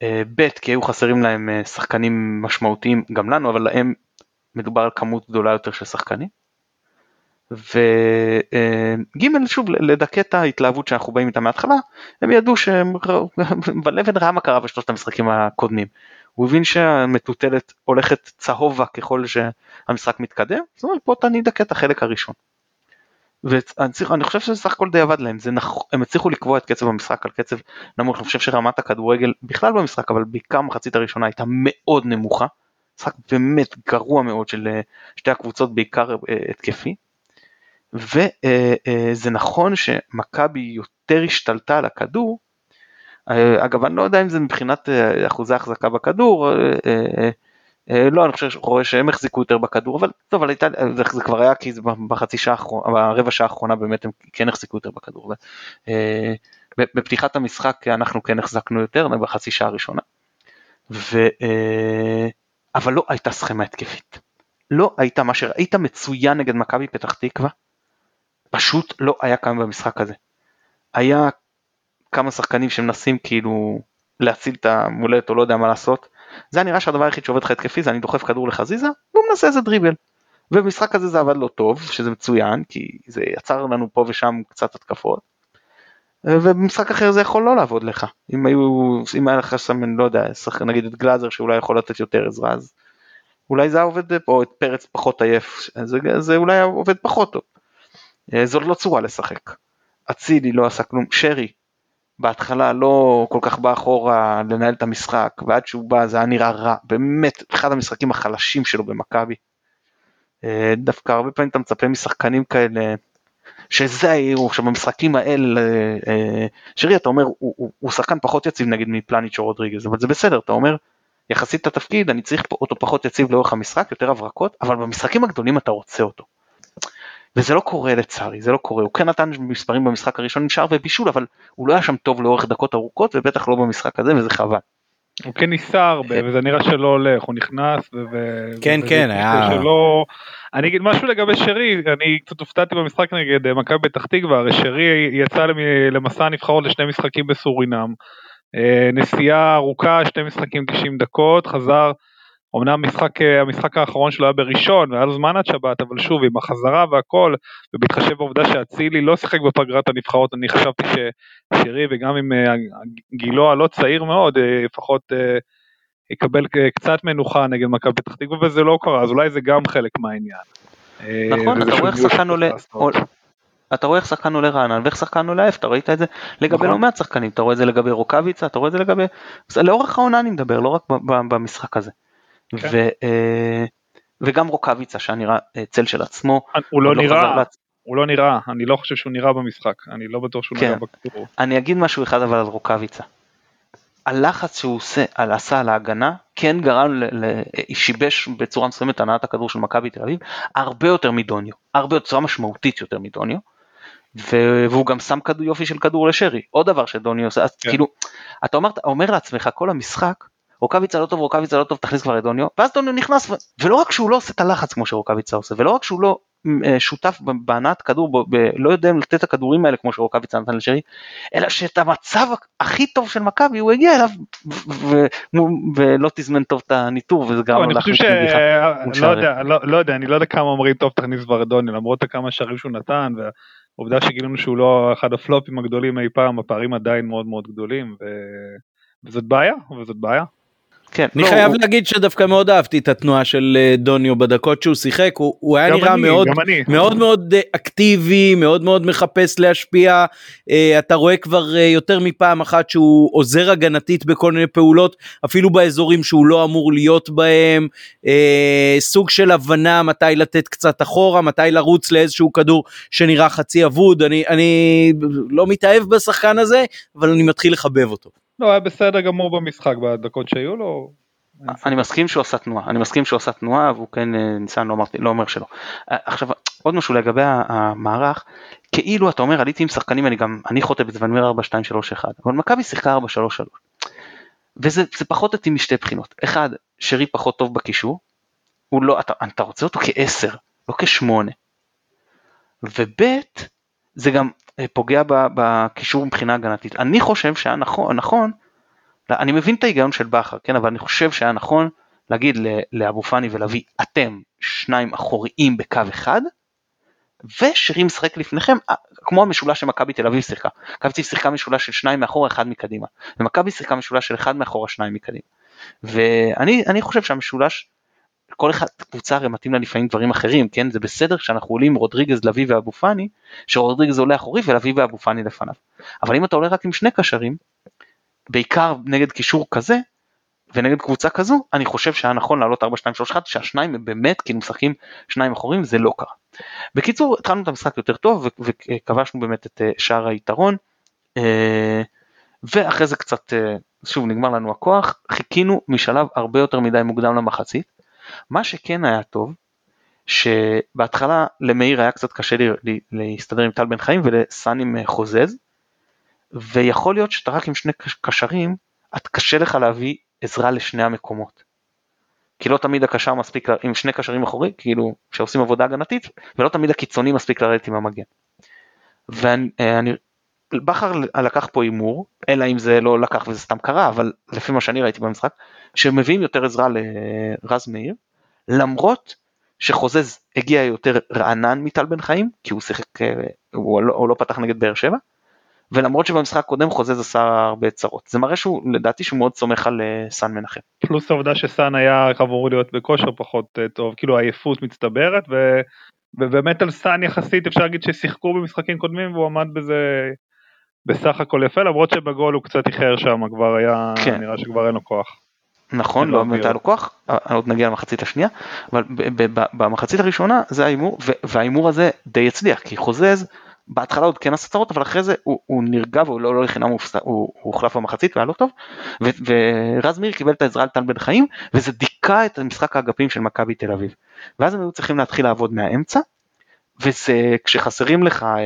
Speaker 3: Uh, ב' כי היו חסרים להם uh, שחקנים משמעותיים גם לנו אבל להם מדובר על כמות גדולה יותר של שחקנים. וג' שוב לדכא את ההתלהבות שאנחנו באים איתה מההתחלה הם ידעו שהם בלבן ראה מה קרה בשלושת המשחקים הקודמים הוא הבין שהמטוטלת הולכת צהובה ככל שהמשחק מתקדם זאת אומרת פה אתה נדכא את החלק הראשון. ואני חושב שזה סך הכל די עבד להם זה נכון הם הצליחו לקבוע את קצב המשחק על קצב נמוך אני חושב שרמת הכדורגל בכלל במשחק אבל בעיקר מחצית הראשונה הייתה מאוד נמוכה. משחק באמת גרוע מאוד של שתי הקבוצות בעיקר התקפי. וזה נכון שמכבי יותר השתלטה על הכדור, אגב אני לא יודע אם זה מבחינת אה, אחוזי החזקה בכדור, אה, אה, לא אני חושב רואה שהם החזיקו יותר בכדור אבל טוב אבל הייתה זה, זה כבר היה כי בחצי שעה האחרונה ברבע שעה האחרונה באמת הם כן החזיקו יותר בכדור. בפתיחת המשחק אנחנו כן החזקנו יותר בחצי שעה הראשונה. ו, אבל לא הייתה סכמה התקפית. לא הייתה מה שראית מצוין נגד מכבי פתח תקווה. פשוט לא היה קיים במשחק הזה. היה כמה שחקנים שמנסים כאילו להציל את המולדת או לא יודע מה לעשות. זה נראה שהדבר היחיד שעובד לך התקפי זה אני דוחף כדור לחזיזה והוא מנסה איזה דריבל. ובמשחק הזה זה עבד לא טוב שזה מצוין כי זה יצר לנו פה ושם קצת התקפות. ובמשחק אחר זה יכול לא לעבוד לך אם היו אם היה לך שם לא יודע שחקן נגיד את גלאזר שאולי יכול לתת יותר עזרה אז אולי זה היה עובד או את פרץ פחות עייף זה, זה אולי עובד פחות טוב. אה, זאת לא צורה לשחק. אצילי לא עשה כלום, שרי בהתחלה לא כל כך בא אחורה לנהל את המשחק ועד שהוא בא זה היה נראה רע, באמת אחד המשחקים החלשים שלו במכבי. אה, דווקא הרבה פעמים אתה מצפה משחקנים כאלה שזה היו עכשיו במשחקים האלה אה, שרי אתה אומר הוא, הוא, הוא שחקן פחות יציב נגיד מפלניץ' או רודריגז אבל זה בסדר אתה אומר יחסית את התפקיד אני צריך אותו פחות יציב לאורך המשחק יותר הברקות אבל במשחקים הגדולים אתה רוצה אותו. וזה לא קורה לצערי, זה לא קורה, הוא כן נתן מספרים במשחק הראשון עם שער ובישול, אבל הוא לא היה שם טוב לאורך דקות ארוכות, ובטח לא במשחק הזה, וזה חבל.
Speaker 2: הוא כן ניסה הרבה, וזה נראה שלא הולך, הוא נכנס, ו...
Speaker 1: כן, כן, היה...
Speaker 2: שלא... אני אגיד משהו לגבי שרי, אני קצת הופתעתי במשחק נגד אה, מכבי פתח תקווה, הרי שרי יצא למסע הנבחרות לשני משחקים בסורינם, אה, נסיעה ארוכה, שני משחקים 90 דקות, חזר אמנם המשחק, אה, המשחק האחרון שלו היה בראשון והיה לו זמן עד שבת, אבל שוב עם החזרה והכל, ובהתחשב בעובדה שאצילי לא שיחק בפגרת הנבחרות, אני חשבתי ששירי וגם עם אה, גילו הלא צעיר מאוד, אה, לפחות יקבל קצת מנוחה נגד מכבי פתח תקווה וזה לא קרה, אז אולי זה גם חלק מהעניין.
Speaker 3: נכון, אתה רואה איך שחקן עולה, אתה רואה איך שחקן עולה רענן ואיך שחקן עולה עף, אתה ראית את זה לגבי נכון. לא מעט שחקנים, אתה רואה את זה לגבי רוקאביצה, אתה רואה את זה לגבי, לאורך העונה אני מדבר, לא רק במשחק הזה. כן. ו, אה, וגם רוקאביצה שהיה נראה אה, צל של עצמו.
Speaker 2: הוא לא, לא נראה, הוא לא נראה, אני לא חושב שהוא נראה במשחק, אני לא בטוח שהוא כן. נראה בכדור.
Speaker 3: אני אגיד משהו אחד אבל על רוקאביצה. הלחץ שהוא עושה, על, עשה על ההגנה כן גרם, ל, שיבש בצורה מסוימת הנעת הכדור של מכבי תל אביב הרבה יותר מדוניו, הרבה יותר משמעותית יותר מדוניו. והוא גם שם כדור יופי של כדור לשרי, עוד דבר שדוניו עושה, אז כן. כאילו, אתה אומר, אומר לעצמך כל המשחק, רוקאביצה לא טוב, רוקאביצה לא טוב, תכניס כבר את דוניו, ואז דוניו נכנס, ו... ולא רק שהוא לא עושה את הלחץ כמו שרוקאביצה עושה, ולא רק שהוא לא אה, שותף בהנעת כדור, ב... ב... לא יודע לתת את הכדורים האלה כמו שרוקאביצה נתן לשרי, אלא שאת המצב הכי טוב של מכבי הוא הגיע אליו, ו... ו... ולא תזמן טוב את הניטור, וזה גרם
Speaker 2: לו להכניס נגיחה. לא יודע, לא, לא יודע, אני לא יודע כמה אומרים טוב תכניס כבר את דוניו, למרות כמה שערים שהוא נתן, והעובדה שגילינו שהוא לא אחד הפלופים הגדולים אי פעם, הפערים עדיין מאוד מאוד גדולים, ו... וזאת בעיה, וזאת בעיה.
Speaker 3: כן,
Speaker 1: אני
Speaker 3: לא,
Speaker 1: חייב
Speaker 3: הוא-
Speaker 1: להגיד שדווקא מאוד אהבתי את התנועה של אה, דוניו בדקות שהוא שיחק, הוא, הוא היה נראה
Speaker 2: אני,
Speaker 1: מאוד. מאוד מאוד אה, אקטיבי, מאוד מאוד מחפש להשפיע, אה, אתה רואה כבר יותר מפעם אחת שהוא עוזר הגנתית בכל מיני פעולות, אפילו באזורים שהוא לא אמור להיות בהם, סוג של הבנה מתי לתת קצת אחורה, מתי לרוץ לאיזשהו כדור שנראה חצי אבוד, אני, אני לא מתאהב בשחקן הזה, אבל אני מתחיל לחבב אותו.
Speaker 2: לא, היה בסדר גמור במשחק בדקות שהיו לו.
Speaker 3: אני מסכים שהוא עשה תנועה, אני מסכים שהוא עשה תנועה והוא כן אה, אני לא, אמרתי, לא אומר שלא. אה, עכשיו עוד משהו לגבי המערך, כאילו אתה אומר עליתי עם שחקנים, אני גם, אני חוטא בזה ואני אומר 4, 2, 3, 1, אבל מכבי שיחקה 4, 3, 3. וזה זה פחות אותי משתי בחינות, אחד, שרי פחות טוב בקישור, הוא לא, אתה, אתה רוצה אותו כעשר, לא כשמונה. וב' זה גם פוגע ב- בקישור מבחינה הגנתית. אני חושב שהיה נכון, נכון, אני מבין את ההיגיון של בכר, כן, אבל אני חושב שהיה נכון להגיד לאבו פאני ולהביא אתם שניים אחוריים בקו אחד, ושירי משחק לפניכם, אה, כמו המשולש שמכבי תל אביב שיחקה. מכבי תל אביב שיחקה משולש של שניים מאחורה, אחד מקדימה. ומכבי שיחקה משולש של אחד מאחורה, שניים מקדימה. ואני אני חושב שהמשולש, כל אחד, קבוצה הרי מתאים לה לפעמים דברים אחרים, כן? זה בסדר כשאנחנו עולים רודריגז, לביא ואבו פאני, שרודריגז עולה אחורי ולביא ואבו פאני לפניו. אבל אם אתה עולה רק עם שני קשרים, בעיקר נגד קישור כזה, ונגד קבוצה כזו, אני חושב שהיה נכון לעלות 4, 2, 3, 1, שהשניים הם באמת כאילו משחקים שניים אחורים, זה לא קרה. בקיצור, התחלנו את המשחק יותר טוב וכבשנו באמת את אה, שער היתרון, אה, ואחרי זה קצת, אה, שוב נגמר לנו הכוח, חיכינו משלב הרבה יותר מדי מוקדם למחצית. מה שכן היה טוב, שבהתחלה למאיר היה קצת קשה לי, להסתדר עם טל בן חיים ולסאן עם חוזז, ויכול להיות שאתה רק עם שני קש- קשרים, את קשה לך להביא עזרה לשני המקומות. כי לא תמיד הקשר מספיק עם שני קשרים אחורי, כאילו שעושים עבודה הגנתית, ולא תמיד הקיצוני מספיק לרדת עם המגן. ואני, אה, בכר לקח פה הימור, אלא אם זה לא לקח וזה סתם קרה, אבל לפי מה שאני ראיתי במשחק, שמביאים יותר עזרה לרז מאיר, למרות שחוזז הגיע יותר רענן מטל בן חיים, כי הוא שיחק, אה, הוא לא, הוא לא פתח נגד באר שבע, ולמרות שבמשחק הקודם חוזז עשה הרבה צרות. זה מראה שהוא, לדעתי שהוא מאוד סומך על אה, סן מנחם.
Speaker 2: פלוס העובדה שסאן היה אמור להיות בכושר פחות אה, טוב, כאילו עייפות מצטברת, ו... ובאמת על סאן יחסית אפשר להגיד ששיחקו במשחקים קודמים והוא עמד בזה בסך הכל יפה, למרות שבגול הוא קצת איחר שם, כבר היה,
Speaker 3: כן.
Speaker 2: נראה שכבר אין לו כוח.
Speaker 3: נכון, לא באמת. היה לו כוח, אה, עוד נגיע למחצית השנייה, אבל במחצית הראשונה זה ההימור, וההימור הזה די הצליח, כי חוזז בהתחלה עוד כן עשה צרות, אבל אחרי זה הוא, הוא נרגע והוא לא, לא לחינם הוא, הופס- הוא, הוא הוחלף במחצית והיה לא טוב, ורז מאיר קיבל את העזרה על טל בן חיים, וזה דיכא את משחק האגפים של מכבי תל אביב. ואז הם היו צריכים להתחיל לעבוד מהאמצע, וזה כשחסרים לך אה,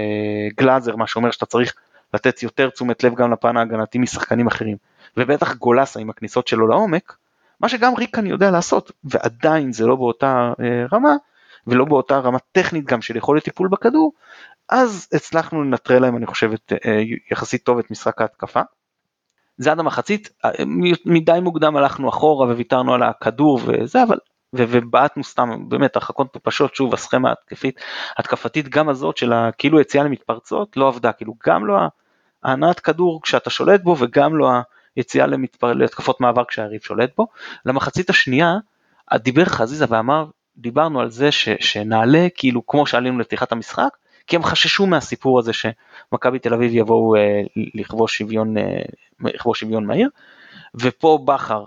Speaker 3: גלאזר, מה שאומר שאתה צריך לתת יותר תשומת לב גם לפן ההגנתי משחקנים אחרים, ובטח גולסה עם הכניסות שלו לעומק, מה שגם ריקן יודע לעשות, ועדיין זה לא באותה אה, רמה, ולא באותה רמה טכנית גם של יכולת טיפול בכדור, אז הצלחנו לנטרל להם אני חושב את, אה, יחסית טוב את משחק ההתקפה. זה עד המחצית, אה, מדי מוקדם הלכנו אחורה וויתרנו על הכדור וזה, אבל, ובעטנו סתם, באמת הרחקות מטופשות, שוב הסכמה התקפית, התקפתית גם הזאת של כאילו יציאה למתפרצות לא עבדה, כאילו גם לא ההנעת כדור כשאתה שולט בו וגם לא היציאה למתפר... להתקפות מעבר כשהיריב שולט בו. למחצית השנייה דיבר חזיזה ואמר, דיברנו על זה ש... שנעלה כאילו כמו שעלינו לפתיחת המשחק, כי הם חששו מהסיפור הזה שמכבי תל אביב יבואו אה, לכבוש שוויון, אה, לכבוש שוויון מהיר, ופה בכר,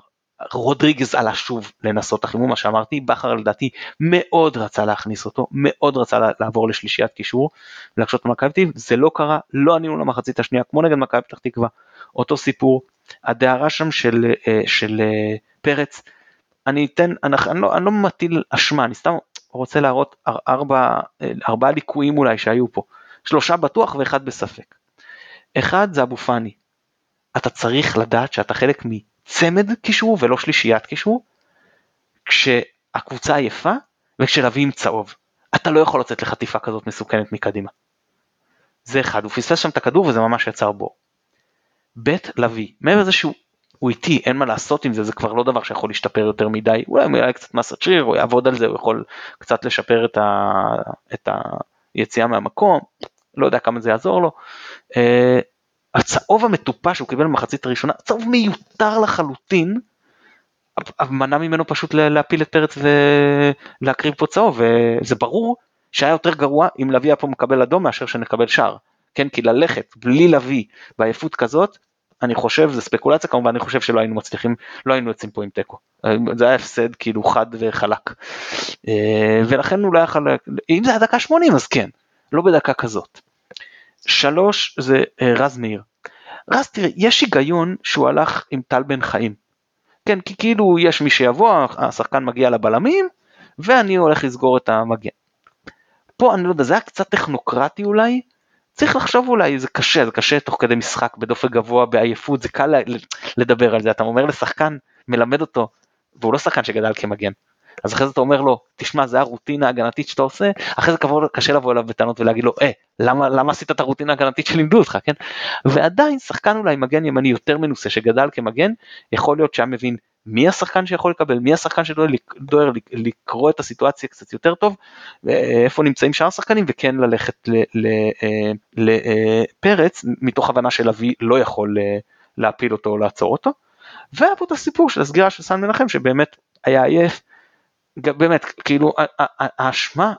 Speaker 3: רודריגז עלה שוב לנסות את החימום, מה שאמרתי, בכר לדעתי מאוד רצה להכניס אותו, מאוד רצה לעבור לשלישיית קישור, להקשות מכבי תל אביב, זה לא קרה, לא ענינו למחצית השנייה, כמו נגד מכבי פתח תקווה, אותו סיפור, הדהרה שם של, אה, של אה, פרץ, אני אתן, אני, אני, לא, אני לא מטיל אשמה, אני סתם רוצה להראות ארבע, אה, ארבעה ליקויים אולי שהיו פה, שלושה בטוח ואחד בספק. אחד זה אבו פאני, אתה צריך לדעת שאתה חלק מצמד קישור ולא שלישיית קישור, כשהקבוצה עייפה וכשלביא עם צהוב. אתה לא יכול לצאת לחטיפה כזאת מסוכנת מקדימה. זה אחד, הוא פספס שם את הכדור וזה ממש יצר בור. ב' לביא, מעבר לזה שהוא הוא איטי, אין מה לעשות עם זה, זה כבר לא דבר שיכול להשתפר יותר מדי, אולי אם היה קצת מסת שריר, הוא יעבוד על זה, הוא יכול קצת לשפר את, ה, את היציאה מהמקום, לא יודע כמה זה יעזור לו. הצהוב המטופש שהוא קיבל במחצית הראשונה, צהוב מיותר לחלוטין, מנע ממנו פשוט להפיל את פרץ ולהקריב פה צהוב וזה ברור שהיה יותר גרוע אם לביא היה פה מקבל אדום מאשר שנקבל שער. כן כי ללכת בלי לביא בעייפות כזאת אני חושב זה ספקולציה כמובן אני חושב שלא היינו מצליחים לא היינו יוצאים פה עם תיקו זה היה הפסד כאילו חד וחלק אה, ולכן הוא לא אם זה היה דקה 80 אז כן לא בדקה כזאת. שלוש זה אה, רז מאיר. רז תראה יש היגיון שהוא הלך עם טל בן חיים. כן כי כאילו יש מי שיבוא השחקן מגיע לבלמים ואני הולך לסגור את המגן. פה אני לא יודע זה היה קצת טכנוקרטי אולי צריך לחשוב אולי זה קשה זה קשה תוך כדי משחק בדופק גבוה בעייפות זה קל לדבר על זה אתה אומר לשחקן מלמד אותו והוא לא שחקן שגדל כמגן. אז אחרי זה אתה אומר לו תשמע זה הרוטינה ההגנתית שאתה עושה. אחרי זה כבוד, קשה לבוא אליו בטענות ולהגיד לו אה למה למה עשית את הרוטינה ההגנתית שלימדו אותך? כן? ועדיין שחקן אולי מגן ימני יותר מנוסה שגדל כמגן יכול להיות שהיה מבין מי השחקן שיכול לקבל, מי השחקן שדוהר לקרוא את הסיטואציה קצת יותר טוב, איפה נמצאים שאר השחקנים וכן ללכת לפרץ מתוך הבנה של אבי לא יכול אה, להפיל אותו או לעצור אותו. והיה פה את הסיפור של הסגירה של סן מנחם שבאמת היה עייף, באמת כאילו האשמה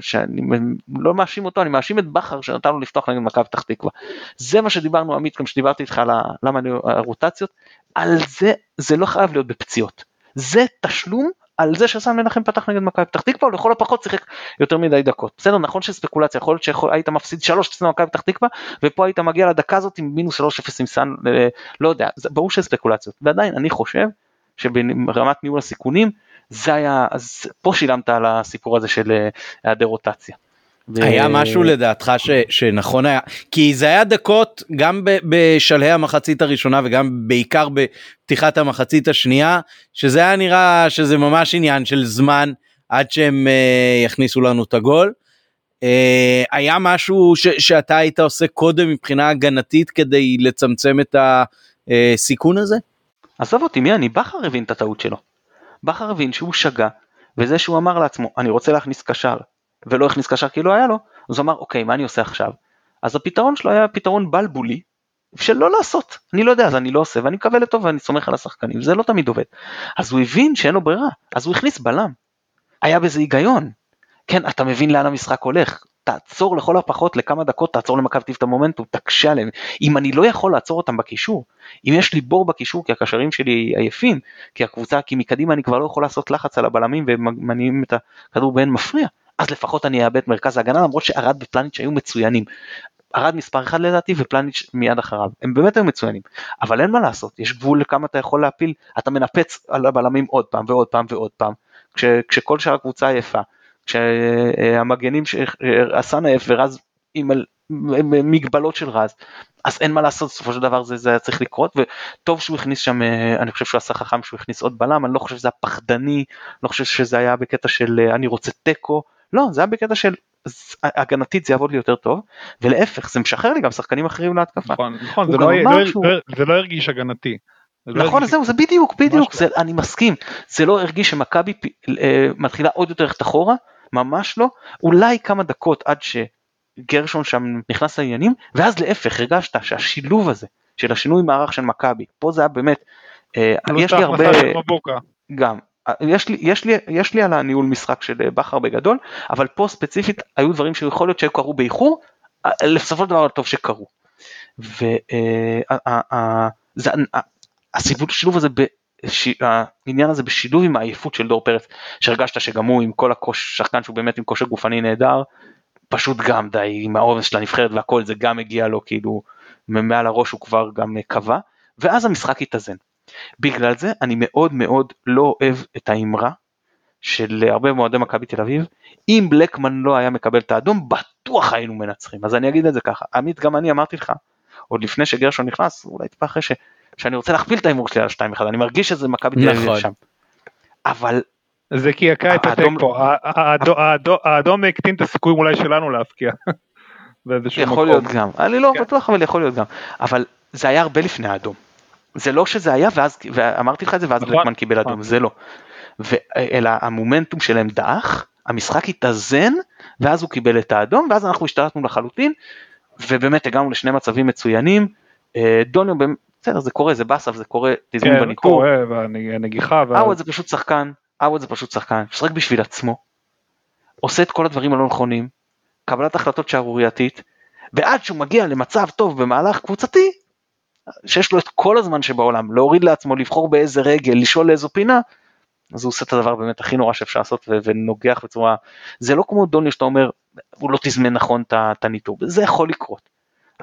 Speaker 3: שאני לא מאשים אותו, אני מאשים את בכר שנתן לו לפתוח נגד מכבי פתח תקווה. זה מה שדיברנו עמית, גם שדיברתי איתך על למה אני, הרוטציות, על זה, זה לא חייב להיות בפציעות. זה תשלום על זה שסן מנחם פתח נגד מכבי פתח תקווה, ולכל הפחות שיחק יותר מדי דקות. בסדר, נכון שספקולציה, יכול להיות שהיית מפסיד 3 0 למכבי פתח תקווה, ופה היית מגיע לדקה הזאת עם מינוס 3-0 עם סן, אה, לא יודע, ברור שזה ספקולציות. ועדיין, אני חושב שברמת ניהול הסיכונים, זה היה, אז פה שילמת על הסיפור הזה של אה, היעדר רוטציה.
Speaker 1: היה משהו לדעתך ש, שנכון היה כי זה היה דקות גם בשלהי המחצית הראשונה וגם בעיקר בפתיחת המחצית השנייה שזה היה נראה שזה ממש עניין של זמן עד שהם uh, יכניסו לנו את הגול. Uh, היה משהו ש, שאתה היית עושה קודם מבחינה הגנתית כדי לצמצם את הסיכון הזה?
Speaker 3: עזוב אותי מי אני בכר הבין את הטעות שלו. בכר הבין שהוא שגה וזה שהוא אמר לעצמו אני רוצה להכניס קשר ולא הכניס קשר כי לא היה לו, אז הוא אמר אוקיי מה אני עושה עכשיו? אז הפתרון שלו היה פתרון בלבולי של לא לעשות, אני לא יודע אז אני לא עושה ואני מקווה לטוב ואני סומך על השחקנים, זה לא תמיד עובד. אז הוא הבין שאין לו ברירה, אז הוא הכניס בלם. היה בזה היגיון. כן, אתה מבין לאן המשחק הולך, תעצור לכל הפחות לכמה דקות, תעצור למכבי טיב את המומנטום, תקשה עליהם. אם אני לא יכול לעצור אותם בקישור, אם יש לי בור בקישור כי הקשרים שלי עייפים, כי הקבוצה, כי מקדימה אני כבר לא יכול לעשות לחץ על הבלמים ומניעים את הכדור באין מפריע, אז לפחות אני אאבד מרכז ההגנה למרות שארד ופלניץ' היו מצוינים. ארד מספר אחד לדעתי ופלניץ' מיד אחריו, הם באמת היו מצוינים, אבל אין מה לעשות, יש גבול לכמה אתה יכול להפיל, אתה מנפץ על הבלמים עוד פעם ועוד פעם ועוד פעם, כש, כשכל שאר הקבוצה עייפה, כשהמגנים שעשן עייף ורז עם מגבלות של רז, אז אין מה לעשות, בסופו של דבר זה, זה היה צריך לקרות, וטוב שהוא הכניס שם, אני חושב שהוא עשה חכם שהוא הכניס עוד בלם, אני לא חושב שזה היה פחדני, לא חושב שזה היה בקטע של אני רוצה תיקו, לא, זה היה בקטע של הגנתית זה יעבוד לי יותר טוב, ולהפך זה משחרר לי גם שחקנים אחרים להתקפה.
Speaker 2: נכון, נכון, זה לא, לא, שהוא... זה לא הרגיש הגנתי.
Speaker 3: לא נכון, זהו, זה בדיוק, בדיוק, זה, אני מסכים, זה לא הרגיש שמכבי אה, מתחילה עוד יותר ללכת אחורה, ממש לא, אולי כמה דקות עד שגרשון שם נכנס לעניינים, ואז להפך, הרגשת שהשילוב הזה של השינוי מערך של מכבי, פה זה היה באמת, אה, יש לי הרבה, גם, יש לי, יש, לי, יש לי על הניהול משחק של אה, בכר בגדול, אבל פה ספציפית היו דברים שיכול להיות שקרו באיחור, אה, בסופו של דבר טוב שקרו. והשילוב הזה, העניין הזה בשילוב עם העייפות של דור פרץ, שהרגשת שגם הוא עם כל הכוש, שחקן שהוא באמת עם כושר גופני נהדר, פשוט גם די עם העומס של הנבחרת והכל זה גם הגיע לו כאילו מעל הראש הוא כבר גם קבע, ואז המשחק התאזן. בגלל זה אני מאוד מאוד לא אוהב את האמרה של הרבה מועדי מכבי תל אביב, אם בלקמן לא היה מקבל את האדום בטוח היינו מנצחים, אז אני אגיד את זה ככה, עמית גם אני אמרתי לך, עוד לפני שגרשון נכנס, אולי טיפה אחרי ש... שאני רוצה להכפיל את ההימור שלי על 2-1, אני מרגיש שזה מכבי תל אביב נכון. שם. אבל...
Speaker 2: זה כי יקע את התיקו, האדום הקטין את הסיכויים אולי שלנו להפקיע.
Speaker 3: יכול להיות גם, אני לא כן. בטוח אבל יכול להיות גם, אבל זה היה הרבה לפני האדום. זה לא שזה היה ואז, ואמרתי לך את זה ואז נכון, בלקמן קיבל אדום, נכון. זה לא. אלא המומנטום שלהם דעך, המשחק התאזן, ואז הוא קיבל את האדום, ואז אנחנו השתלטנו לחלוטין, ובאמת הגענו לשני מצבים מצוינים. אה, דוניו בסדר, זה קורה, זה באסה וזה קורה, תזמון
Speaker 2: כן, זה
Speaker 3: בניטור.
Speaker 2: קורה, והנגיחה, וה-
Speaker 3: עווד זה פשוט שחקן, עווד זה פשוט שחקן, משחק בשביל עצמו, עושה את כל הדברים הלא נכונים, קבלת החלטות שערורייתית, ועד שהוא מגיע למצב טוב במהלך קבוצתי, שיש לו את כל הזמן שבעולם, להוריד לעצמו, לבחור באיזה רגל, לשאול לאיזו פינה, אז הוא עושה את הדבר באמת הכי נורא שאפשר לעשות ו- ונוגח בצורה, זה לא כמו דוניו שאתה אומר, הוא לא תזמן נכון את הניטור, זה יכול לקרות.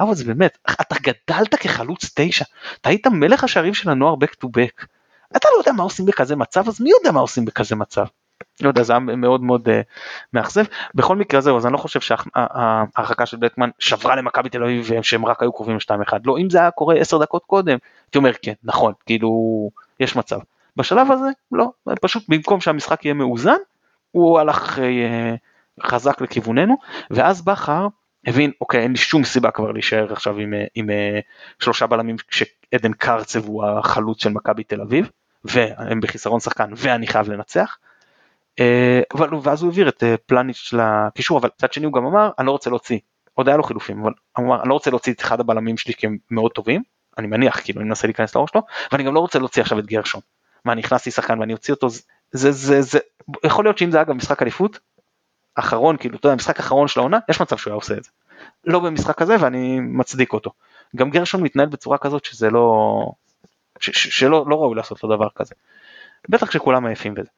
Speaker 3: אבל זה באמת, אתה גדלת כחלוץ תשע, אתה היית מלך השערים של הנוער back to back. אתה לא יודע מה עושים בכזה מצב, אז מי יודע מה עושים בכזה מצב? לא יודע, זה היה מאוד מאוד uh, מאכזב. בכל מקרה זהו, אז אני לא חושב שההרחקה של בטמן שברה למכבי תל אביב שהם רק היו קרובים ל-2-1. לא, אם זה היה קורה 10 דקות קודם, הייתי אומר כן, נכון, כאילו, יש מצב. בשלב הזה, לא, פשוט במקום שהמשחק יהיה מאוזן, הוא הלך אה, חזק לכיווננו, ואז בכר הבין, אוקיי, אין לי שום סיבה כבר להישאר עכשיו עם, אה, עם אה, שלושה בלמים כשעדן קרצב הוא החלוץ של מכבי תל אביב, והם בחיסרון שחקן ואני חייב לנצח. אה, אבל ואז הוא העביר את פלניץ' לקישור, אבל מצד שני הוא גם אמר, אני לא רוצה להוציא, עוד היה לו חילופים, אבל הוא אמר, אני לא רוצה להוציא את אחד הבלמים שלי כי הם מאוד טובים, אני מניח, כאילו, אני מנסה להיכנס לראש שלו, ואני גם לא רוצה להוציא עכשיו את גרשון. מה, אני הכנסתי שחקן ואני אוציא אותו, זה, זה, זה, זה, יכול להיות שאם זה היה גם משחק אליפות, אחרון, כאילו, אתה יודע, משחק אחרון של העונה, יש מצב שהוא היה עושה את זה. לא במשחק הזה ואני מצדיק אותו. גם גרשון מתנהל בצורה כזאת שזה לא, ש, ש, שלא לא ראוי לעשות לו דבר כזה. בטח כשכולם עייפים בזה.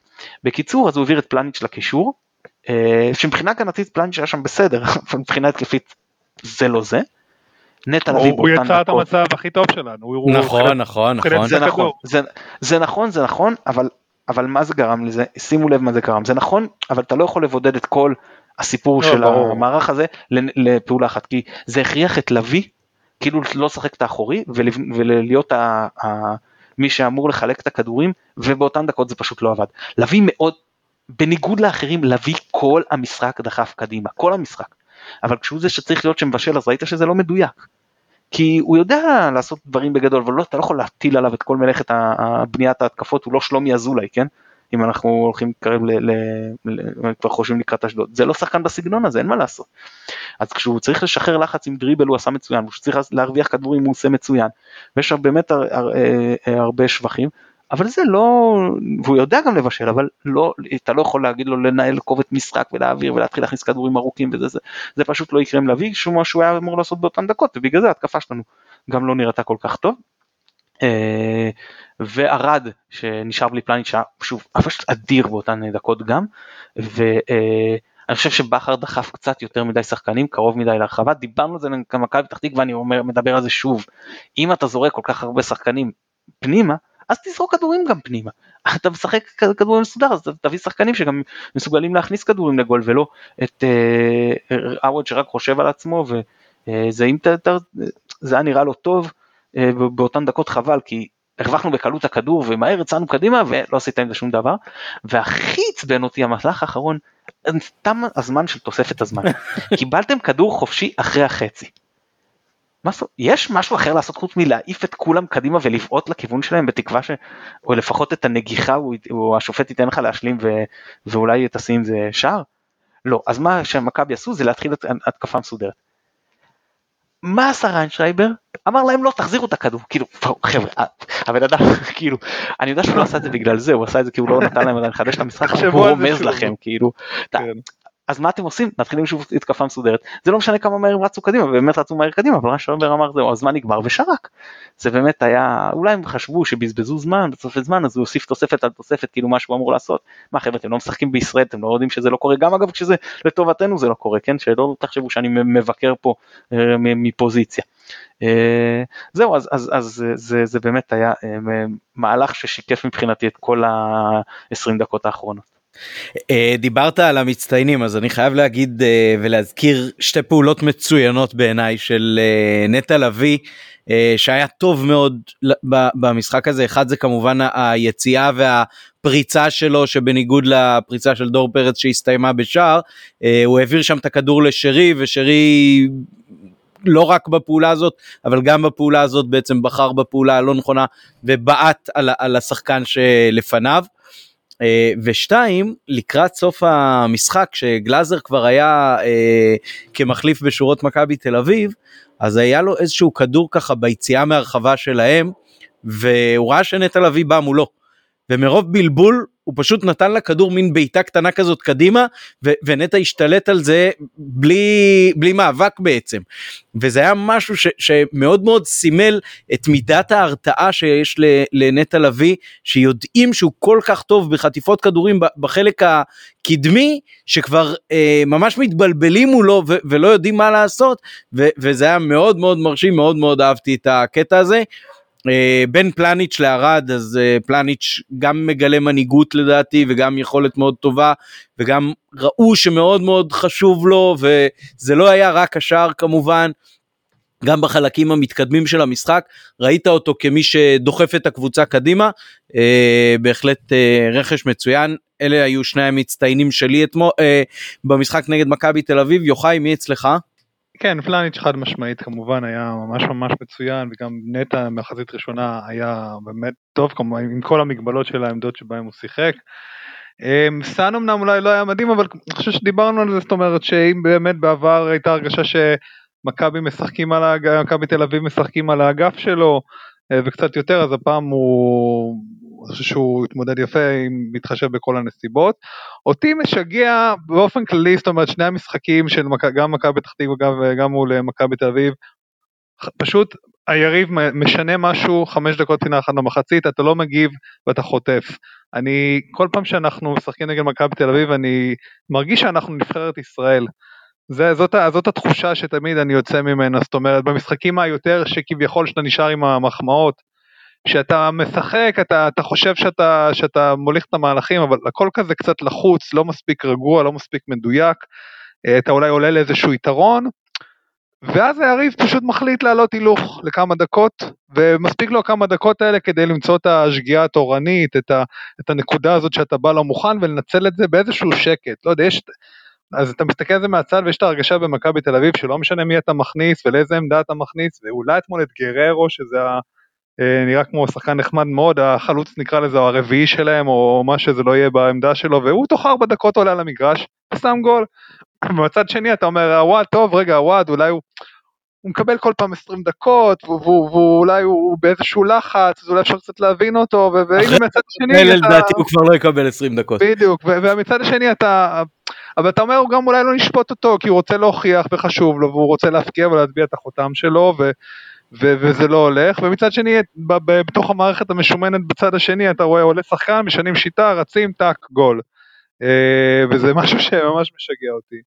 Speaker 3: בקיצור, אז הוא העביר את פלניץ' לקישור, אה, שמבחינה הגנתית פלניץ' היה שם בסדר, אבל מבחינה התקפית זה לא זה. נטע לביא
Speaker 2: הוא הוא
Speaker 3: באותן
Speaker 2: יצא את
Speaker 3: דקות-
Speaker 2: המצב הכי טוב שלנו. הוא- הוא-
Speaker 1: נכון, נכון, נכון.
Speaker 3: נכון, זה נכון, זה נכון, אבל, אבל מה זה גרם לזה? שימו לב מה זה גרם. זה נכון, אבל אתה לא יכול לבודד את כל הסיפור
Speaker 2: לא,
Speaker 3: של
Speaker 2: ברור.
Speaker 3: המערך הזה לפעולה אחת, כי זה הכריח את לביא, כאילו לא לשחק את האחורי ולהיות ה, ה, מי שאמור לחלק את הכדורים, ובאותן דקות זה פשוט לא עבד. לביא מאוד, בניגוד לאחרים, לביא כל המשחק דחף קדימה, כל המשחק. אבל כשהוא זה שצריך להיות שמבשל, אז ראית שזה לא מדויק. כי הוא יודע לעשות דברים בגדול, אבל לא, אתה לא יכול להטיל עליו את כל מלאכת בניית ההתקפות, הוא לא שלומי אזולאי, כן? אם אנחנו הולכים להתקרב, ל, ל, ל, כבר חושבים לקראת אשדוד, זה לא שחקן בסגנון הזה, אין מה לעשות. אז כשהוא צריך לשחרר לחץ עם דריבל הוא עשה מצוין, כשהוא צריך להרוויח כדורים הוא עושה מצוין, ויש שם באמת הר, הר, אה, אה, הרבה שבחים, אבל זה לא, והוא יודע גם לבשל, אבל לא, אתה לא יכול להגיד לו לנהל קובץ משחק ולהעביר ולהתחיל להכניס כדורים ארוכים וזה, זה, זה פשוט לא יקרה עם לביא, שהוא שהוא היה אמור לעשות באותן דקות, ובגלל זה ההתקפה שלנו גם לא נראתה כל כך טוב. אה, וערד שנשאר בלי פלניץ' שהיה שוב פשוט אדיר באותן דקות גם ואני חושב שבכר דחף קצת יותר מדי שחקנים קרוב מדי להרחבה דיברנו על זה למכבי פתח תקווה ואני אומר מדבר על זה שוב אם אתה זורק כל כך הרבה שחקנים פנימה אז תזרוק כדורים גם פנימה. אתה משחק כדורים מסודר אז תביא שחקנים שגם מסוגלים להכניס כדורים לגול ולא את אה, עווד שרק חושב על עצמו וזה זה היה נראה לו טוב אה, באותן דקות חבל כי הרווחנו בקלות הכדור ומהר יצאנו קדימה ולא עשית עם זה שום דבר. והכי עצבן אותי המהלך האחרון תם הזמן של תוספת הזמן. קיבלתם כדור חופשי אחרי החצי. יש משהו אחר לעשות חוץ מלהעיף את כולם קדימה ולבעוט לכיוון שלהם בתקווה ש... או לפחות את הנגיחה הוא השופט ייתן לך להשלים ו... ואולי תשים עם זה שער? לא, אז מה שמכבי עשו זה להתחיל את התקפה מסודרת. מה עשה ריינשרייבר? אמר להם לא תחזירו את הכדור, כאילו חבר'ה, הבן אדם, כאילו, אני יודע שהוא לא עשה את זה בגלל זה, הוא עשה את זה כי הוא לא נתן להם לחדש את המשחק, הוא
Speaker 2: זה
Speaker 3: רומז. לכם, כאילו,
Speaker 2: כן.
Speaker 3: אז מה אתם עושים? מתחילים שוב התקפה מסודרת, זה לא משנה כמה מהר הם רצו קדימה, באמת רצו מהר קדימה, אבל ריינשרייבר אמר זהו, הזמן נגמר ושרק. זה באמת היה, אולי הם חשבו שבזבזו זמן, תוספת זמן, אז הוא הוסיף תוספת על תוספת, כאילו מה שהוא אמור לעשות. מה חבר'ה, אתם לא משחקים בישראל, אתם לא יודעים שזה לא קורה, גם אגב כשזה לטובתנו זה לא קורה, כן? שלא תחשבו שאני מבקר פה אה, מפוזיציה. אה, זהו, אז, אז, אז זה, זה, זה באמת היה אה, מהלך ששיקף מבחינתי את כל ה-20 דקות האחרונות.
Speaker 1: אה, דיברת על המצטיינים אז אני חייב להגיד אה, ולהזכיר שתי פעולות מצוינות בעיניי של אה, נטע לביא אה, שהיה טוב מאוד במשחק הזה אחד זה כמובן היציאה והפריצה שלו שבניגוד לפריצה של דור פרץ שהסתיימה בשער אה, הוא העביר שם את הכדור לשרי ושרי לא רק בפעולה הזאת אבל גם בפעולה הזאת בעצם בחר בפעולה הלא נכונה ובעט על, על השחקן שלפניו. אה, ושתיים, לקראת סוף המשחק, כשגלאזר כבר היה אה, כמחליף בשורות מכבי תל אביב, אז היה לו איזשהו כדור ככה ביציאה מהרחבה שלהם, והוא ראה שנטע לביא בא מולו. ומרוב בלבול הוא פשוט נתן לכדור מין בעיטה קטנה כזאת קדימה ונטע השתלט על זה בלי, בלי מאבק בעצם. וזה היה משהו ש- שמאוד מאוד סימל את מידת ההרתעה שיש לנטע לביא שיודעים שהוא כל כך טוב בחטיפות כדורים בחלק הקדמי שכבר אה, ממש מתבלבלים מולו ולא יודעים מה לעשות וזה היה מאוד מאוד מרשים מאוד מאוד אהבתי את הקטע הזה. אה, בין פלניץ' לערד אז אה, פלניץ' גם מגלה מנהיגות לדעתי וגם יכולת מאוד טובה וגם ראו שמאוד מאוד חשוב לו וזה לא היה רק השער כמובן. גם בחלקים המתקדמים של המשחק ראית אותו כמי שדוחף את הקבוצה קדימה אה, בהחלט אה, רכש מצוין אלה היו שני המצטיינים שלי אתמול אה, במשחק נגד מכבי תל אביב יוחאי מי אצלך?
Speaker 2: כן, פלניץ' חד משמעית כמובן היה ממש ממש מצוין וגם נטע מחזית ראשונה היה באמת טוב כמובן עם כל המגבלות של העמדות שבהם הוא שיחק. אמ, סאן אמנם אולי לא היה מדהים אבל אני חושב שדיברנו על זה זאת אומרת שאם באמת בעבר הייתה הרגשה שמכבי משחקים על האגף, מכבי תל אביב משחקים על האגף שלו וקצת יותר אז הפעם הוא אני חושב שהוא התמודד יפה אם מתחשב בכל הנסיבות. אותי משגע באופן כללי, זאת אומרת שני המשחקים של גם מכבי פתח תקווה וגם מול מכבי תל אביב, פשוט היריב משנה משהו חמש דקות פינה אחת במחצית, אתה לא מגיב ואתה חוטף. אני, כל פעם שאנחנו משחקים נגד מכבי תל אביב אני מרגיש שאנחנו נבחרת ישראל. זה, זאת, זאת התחושה שתמיד אני יוצא ממנה, זאת אומרת במשחקים היותר שכביכול שאתה נשאר עם המחמאות, כשאתה משחק אתה, אתה חושב שאתה, שאתה מוליך את המהלכים אבל הכל כזה קצת לחוץ, לא מספיק רגוע, לא מספיק מדויק, אה, אתה אולי עולה לאיזשהו יתרון, ואז היריב פשוט מחליט לעלות הילוך לכמה דקות, ומספיק לו כמה דקות האלה כדי למצוא את השגיאה התורנית, את, ה, את הנקודה הזאת שאתה בא לא מוכן ולנצל את זה באיזשהו שקט, לא יודע, יש... אז אתה מסתכל על זה מהצד ויש את ההרגשה במכבי תל אביב שלא משנה מי אתה מכניס ולאיזה עמדה אתה מכניס, ואולי אתמול את גררו שזה. אה, נראה כמו שחקן נחמד מאוד, החלוץ נקרא לזה או הרביעי שלהם או מה שזה לא יהיה בעמדה שלו והוא תוך ארבע דקות עולה למגרש, שם גול. במצד שני אתה אומר הוואד טוב רגע הוואד אולי הוא, הוא מקבל כל פעם 20 דקות ואולי הוא באיזשהו לחץ אז אולי אפשר קצת להבין אותו והנה מצד
Speaker 1: אתה... לדעתי הוא כבר לא יקבל 20 דקות.
Speaker 2: בדיוק ומצד השני אתה אבל אתה אומר הוא גם אולי לא נשפוט אותו כי הוא רוצה להוכיח וחשוב לו והוא רוצה להפקיע ולהטביע את החותם שלו ו... ו- וזה לא הולך, ומצד שני בתוך המערכת המשומנת בצד השני אתה רואה עולה שחקן, משנים שיטה, רצים, טאק, גול. אה, וזה משהו שממש משגע אותי.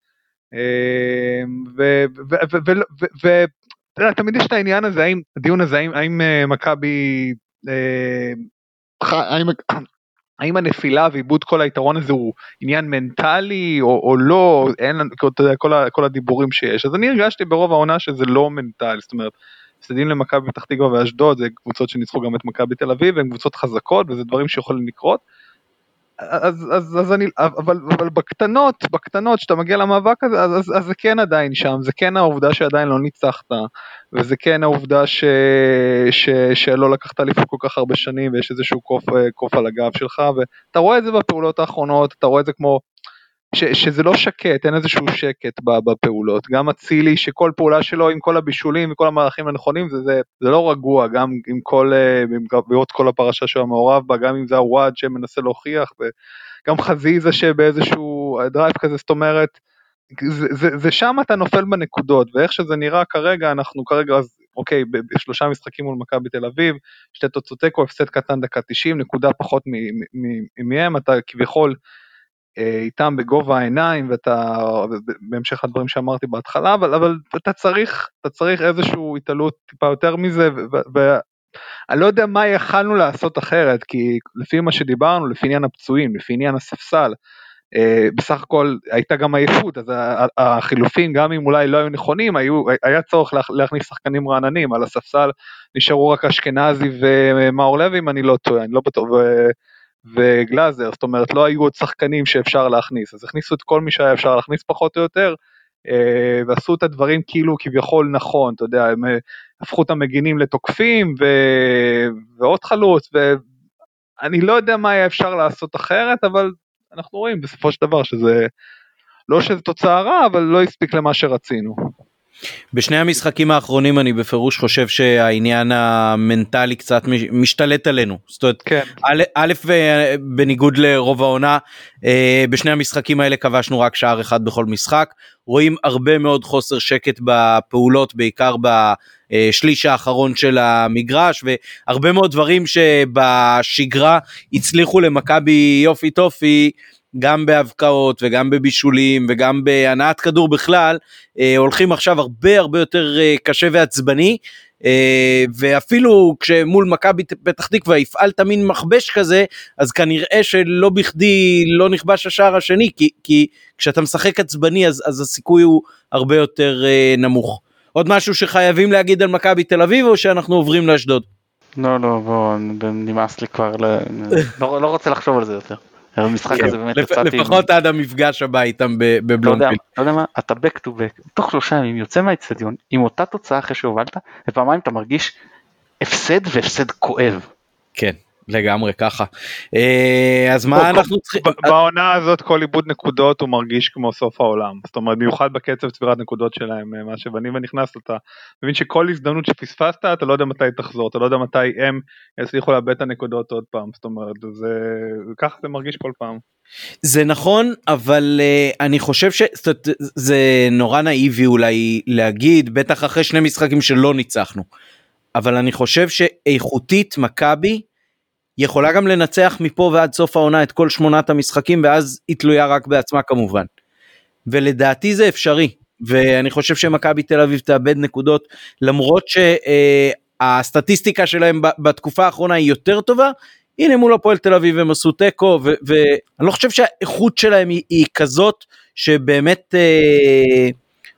Speaker 2: ואתה יודע, תמיד יש את העניין הזה, האם, הדיון הזה, האם, האם אה, מכבי, אה, האם, האם הנפילה ואיבוד כל היתרון הזה הוא עניין מנטלי או, או לא, אין, אתה יודע, כל, כל הדיבורים שיש. אז אני הרגשתי ברוב העונה שזה לא מנטלי, זאת אומרת, הפסדים למכבי פתח תקווה ואשדוד זה קבוצות שניצחו גם את מכבי תל אביב הן קבוצות חזקות וזה דברים שיכולים לקרות. אז, אז, אז אני, אבל, אבל בקטנות, בקטנות, שאתה מגיע למאבק הזה, אז, אז, אז זה כן עדיין שם, זה כן העובדה שעדיין לא ניצחת, וזה כן העובדה ש, ש, שלא לקחת אליפות כל כך הרבה שנים, ויש איזשהו קוף, קוף על הגב שלך, ואתה רואה את זה בפעולות האחרונות, אתה רואה את זה כמו ש, שזה לא שקט, אין איזשהו שקט בפעולות. גם אצילי שכל פעולה שלו עם כל הבישולים וכל המערכים הנכונים זה, זה, זה לא רגוע, גם עם כל, אה, עם בעוד כל הפרשה שהוא המעורב בה, גם אם זה עוואד שמנסה להוכיח, וגם חזיזה שבאיזשהו drive כזה, זאת אומרת, זה, זה, זה שם אתה נופל בנקודות, ואיך שזה נראה כרגע, אנחנו כרגע, אז אוקיי, בשלושה משחקים מול מכבי תל אביב, שתי תוצאות תיקו, הפסד קטן דקה 90, נקודה פחות מהם, אתה כביכול איתם בגובה העיניים ואתה בהמשך לדברים שאמרתי בהתחלה אבל אבל אתה צריך אתה צריך איזשהו התעלות טיפה יותר מזה ואני לא יודע מה יכלנו לעשות אחרת כי לפי מה שדיברנו לפי עניין הפצועים לפי עניין הספסל אה, בסך הכל הייתה גם עייפות אז החילופים גם אם אולי לא היו נכונים היו היה צורך להכניס שחקנים רעננים על הספסל נשארו רק אשכנזי ומאור לוי אם אני לא טועה אני לא בטוח. וגלאזר, זאת אומרת לא היו עוד שחקנים שאפשר להכניס, אז הכניסו את כל מי שהיה אפשר להכניס פחות או יותר, אה, ועשו את הדברים כאילו כביכול נכון, אתה יודע, הם אה, הפכו את המגינים לתוקפים ו... ועוד חלוץ, אני לא יודע מה היה אפשר לעשות אחרת, אבל אנחנו רואים בסופו של דבר שזה, לא שזה תוצאה רע, אבל לא הספיק למה שרצינו.
Speaker 1: בשני המשחקים האחרונים אני בפירוש חושב שהעניין המנטלי קצת משתלט עלינו. זאת אומרת, כן. א', א', בניגוד לרוב העונה, אה, בשני המשחקים האלה כבשנו רק שער אחד בכל משחק. רואים הרבה מאוד חוסר שקט בפעולות, בעיקר בשליש האחרון של המגרש, והרבה מאוד דברים שבשגרה הצליחו למכבי יופי טופי. גם בהבקעות וגם בבישולים וגם בהנעת כדור בכלל, אה, הולכים עכשיו הרבה הרבה יותר אה, קשה ועצבני. אה, ואפילו כשמול מכבי פתח תקווה הפעלת מין מכבש כזה, אז כנראה שלא בכדי לא נכבש השער השני, כי, כי כשאתה משחק עצבני אז, אז הסיכוי הוא הרבה יותר אה, נמוך. עוד משהו שחייבים להגיד על מכבי תל אביב או שאנחנו עוברים לאשדוד?
Speaker 3: לא, לא, בוא, נמאס לי כבר, לא, לא רוצה לחשוב על זה יותר. המשחק
Speaker 1: כן, הזה באמת יצאתי... לפחות עד המפגש הבא איתם בבלומפילד.
Speaker 3: אתה יודע מה, אתה back to back, תוך שלושה ימים יוצא מהאצטדיון עם אותה תוצאה אחרי שהובלת, ופעמיים אתה מרגיש הפסד והפסד כואב.
Speaker 1: כן. לגמרי ככה. אה, אז מה אנחנו צריכים...
Speaker 2: בעונה הזאת כל איבוד נקודות הוא מרגיש כמו סוף העולם. זאת אומרת במיוחד בקצב צבירת נקודות שלהם אה, מה שבני ונכנס אתה מבין שכל הזדמנות שפספסת אתה לא יודע מתי תחזור אתה לא יודע מתי הם יצליחו לאבד את הנקודות עוד פעם זאת אומרת זה ככה זה מרגיש כל פעם.
Speaker 1: זה נכון אבל uh, אני חושב שזה נורא נאיבי אולי להגיד בטח אחרי שני משחקים שלא ניצחנו. אבל אני חושב שאיכותית מכבי יכולה גם לנצח מפה ועד סוף העונה את כל שמונת המשחקים ואז היא תלויה רק בעצמה כמובן. ולדעתי זה אפשרי ואני חושב שמכבי תל אביב תאבד נקודות למרות שהסטטיסטיקה שלהם בתקופה האחרונה היא יותר טובה. הנה מול הפועל תל אביב הם עשו תיקו ואני לא חושב שהאיכות שלהם היא, היא כזאת שבאמת אה,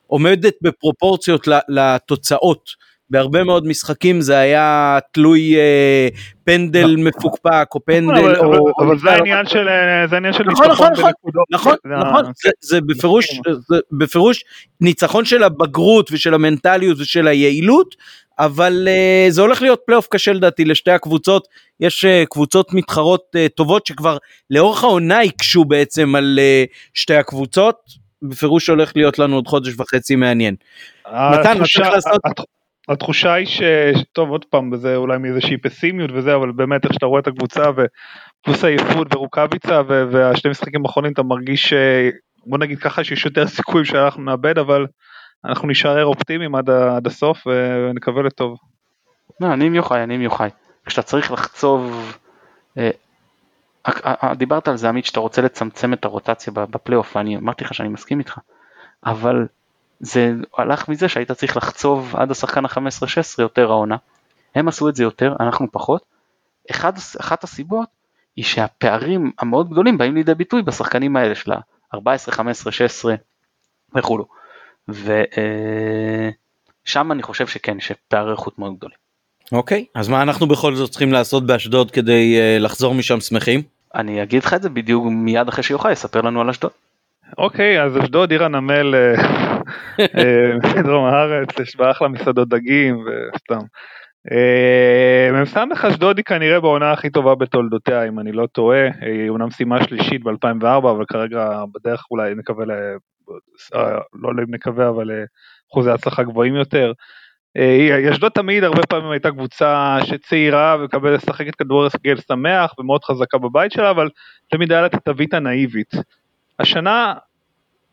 Speaker 1: עומדת בפרופורציות לתוצאות. בהרבה מאוד משחקים זה היה תלוי אה, פנדל נכון. מפוקפק או פנדל
Speaker 2: אבל, או... אבל זה העניין של זה העניין של נכון,
Speaker 1: ניצחון נכון, בנקודות. נכון, נכון, זה, זה בפירוש, זה בפירוש ניצחון של הבגרות ושל המנטליות ושל היעילות, אבל uh, זה הולך להיות פלייאוף קשה לדעתי לשתי הקבוצות, יש uh, קבוצות מתחרות uh, טובות שכבר לאורך העונה הקשו בעצם על uh, שתי הקבוצות, בפירוש הולך להיות לנו עוד חודש וחצי מעניין. מתן, מה צריך לעשות?
Speaker 2: התחושה היא ש... טוב עוד פעם זה אולי מאיזושהי פסימיות וזה אבל באמת איך שאתה רואה את הקבוצה ופלוס עייפות ורוקאביצה ו... והשני משחקים האחרונים אתה מרגיש בוא נגיד ככה שיש יותר סיכויים שאנחנו נאבד אבל אנחנו נשאר אופטימיים עד, עד הסוף ונקווה לטוב.
Speaker 3: לא, אני עם יוחאי, אני עם יוחאי. כשאתה צריך לחצוב, אה, אה, דיברת על זה עמית שאתה רוצה לצמצם את הרוטציה בפלייאוף ואני אמרתי לך שאני מסכים איתך, אבל זה הלך מזה שהיית צריך לחצוב עד השחקן ה-15-16 יותר העונה. הם עשו את זה יותר, אנחנו פחות. אחד, אחת הסיבות היא שהפערים המאוד גדולים באים לידי ביטוי בשחקנים האלה של ה-14, 15, 16 וכולו. ושם אני חושב שכן, שפערי איכות מאוד גדולים.
Speaker 1: אוקיי, okay, אז מה אנחנו בכל זאת צריכים לעשות באשדוד כדי uh, לחזור משם שמחים?
Speaker 3: אני אגיד לך את זה בדיוק מיד אחרי שיוכל יספר לנו על אשדוד.
Speaker 2: אוקיי, אז אשדוד עיר הנמל אה, אה, דרום הארץ, יש בה אחלה מסעדות דגים וסתם. אה, מ"ס אשדוד היא כנראה בעונה הכי טובה בתולדותיה אם אני לא טועה, היא אומנם סיימה שלישית ב-2004 אבל כרגע בדרך אולי נקווה, לא אם נקווה אבל אחוזי הצלחה גבוהים יותר. אשדוד תמיד הרבה פעמים הייתה קבוצה שצעירה ומקבלת לשחק את כדורגל שמח ומאוד חזקה בבית שלה אבל תמיד היה לה את התווית הנאיבית. השנה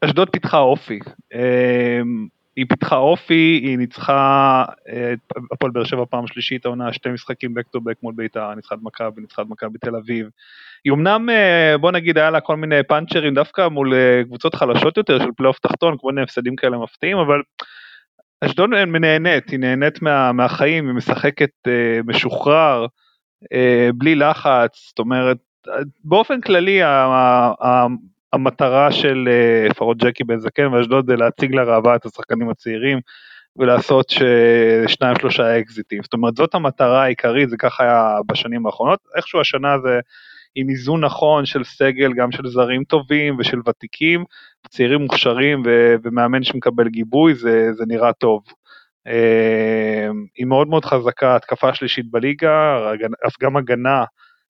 Speaker 2: אשדוד פיתחה אופי. אמ, היא פיתחה אופי, היא ניצחה את הפועל באר שבע פעם שלישית העונה, שתי משחקים back to back מול בית"ר, ניצחה את מכבי, ניצחה את מכבי תל אביב. היא אמנם, אה, בוא נגיד, היה לה כל מיני פאנצ'רים דווקא מול אה, קבוצות חלשות יותר של פלייאוף תחתון, כל מיני הפסדים כאלה מפתיעים, אבל אשדוד נהנית, היא נהנית מה, מהחיים, היא משחקת משוחרר, בלי לחץ, זאת אומרת, באופן כללי המטרה של אה, לפחות ג'קי בן זקן ואשדוד זה להציג לראווה את השחקנים הצעירים ולעשות שניים שלושה אקזיטים. זאת אומרת זאת המטרה העיקרית, זה ככה היה בשנים האחרונות. איכשהו השנה זה עם איזון נכון של סגל, גם של זרים טובים ושל ותיקים, צעירים מוכשרים ו- ומאמן שמקבל גיבוי, זה, זה נראה טוב. אה, היא מאוד מאוד חזקה, התקפה שלישית בליגה, גם הגנה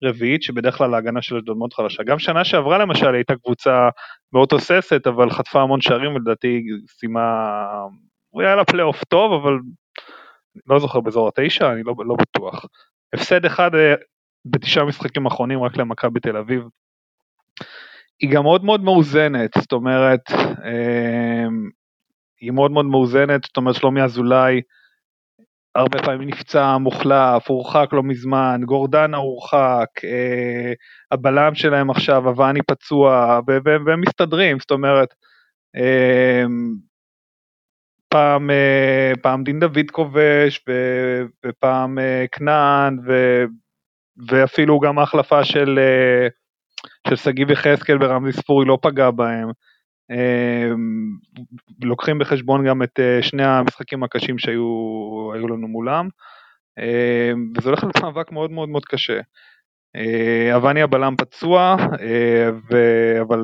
Speaker 2: רביעית, שבדרך כלל ההגנה של אשדוד מאוד חלשה. גם שנה שעברה למשל היא הייתה קבוצה מאוד תוססת, אבל חטפה המון שערים ולדעתי סיימה, היה לה פלייאוף טוב, אבל לא זוכר באזור התשע, אני לא, לא בטוח. הפסד אחד אה, בתשעה משחקים אחרונים רק למכבי תל אביב. היא גם מאוד מאוד מאוזנת, זאת אומרת, אה, היא מאוד מאוד מאוזנת, זאת אומרת שלומי אזולאי הרבה פעמים נפצע, מוחלף, הורחק לא מזמן, גורדנה הורחק, אה, הבלם שלהם עכשיו, אבני פצוע, והם מסתדרים, זאת אומרת, אה, פעם, אה, פעם דין דוד כובש, ופעם אה, כנען, ואפילו גם ההחלפה של אה, שגיב יחזקאל ברמזי ספורי לא פגע בהם. אמ, לוקחים בחשבון גם את אה, שני המשחקים הקשים שהיו לנו מולם, אמ, וזה הולך להיות מאבק מאוד מאוד מאוד קשה. אה, אבני הבלם פצוע, אה, אבל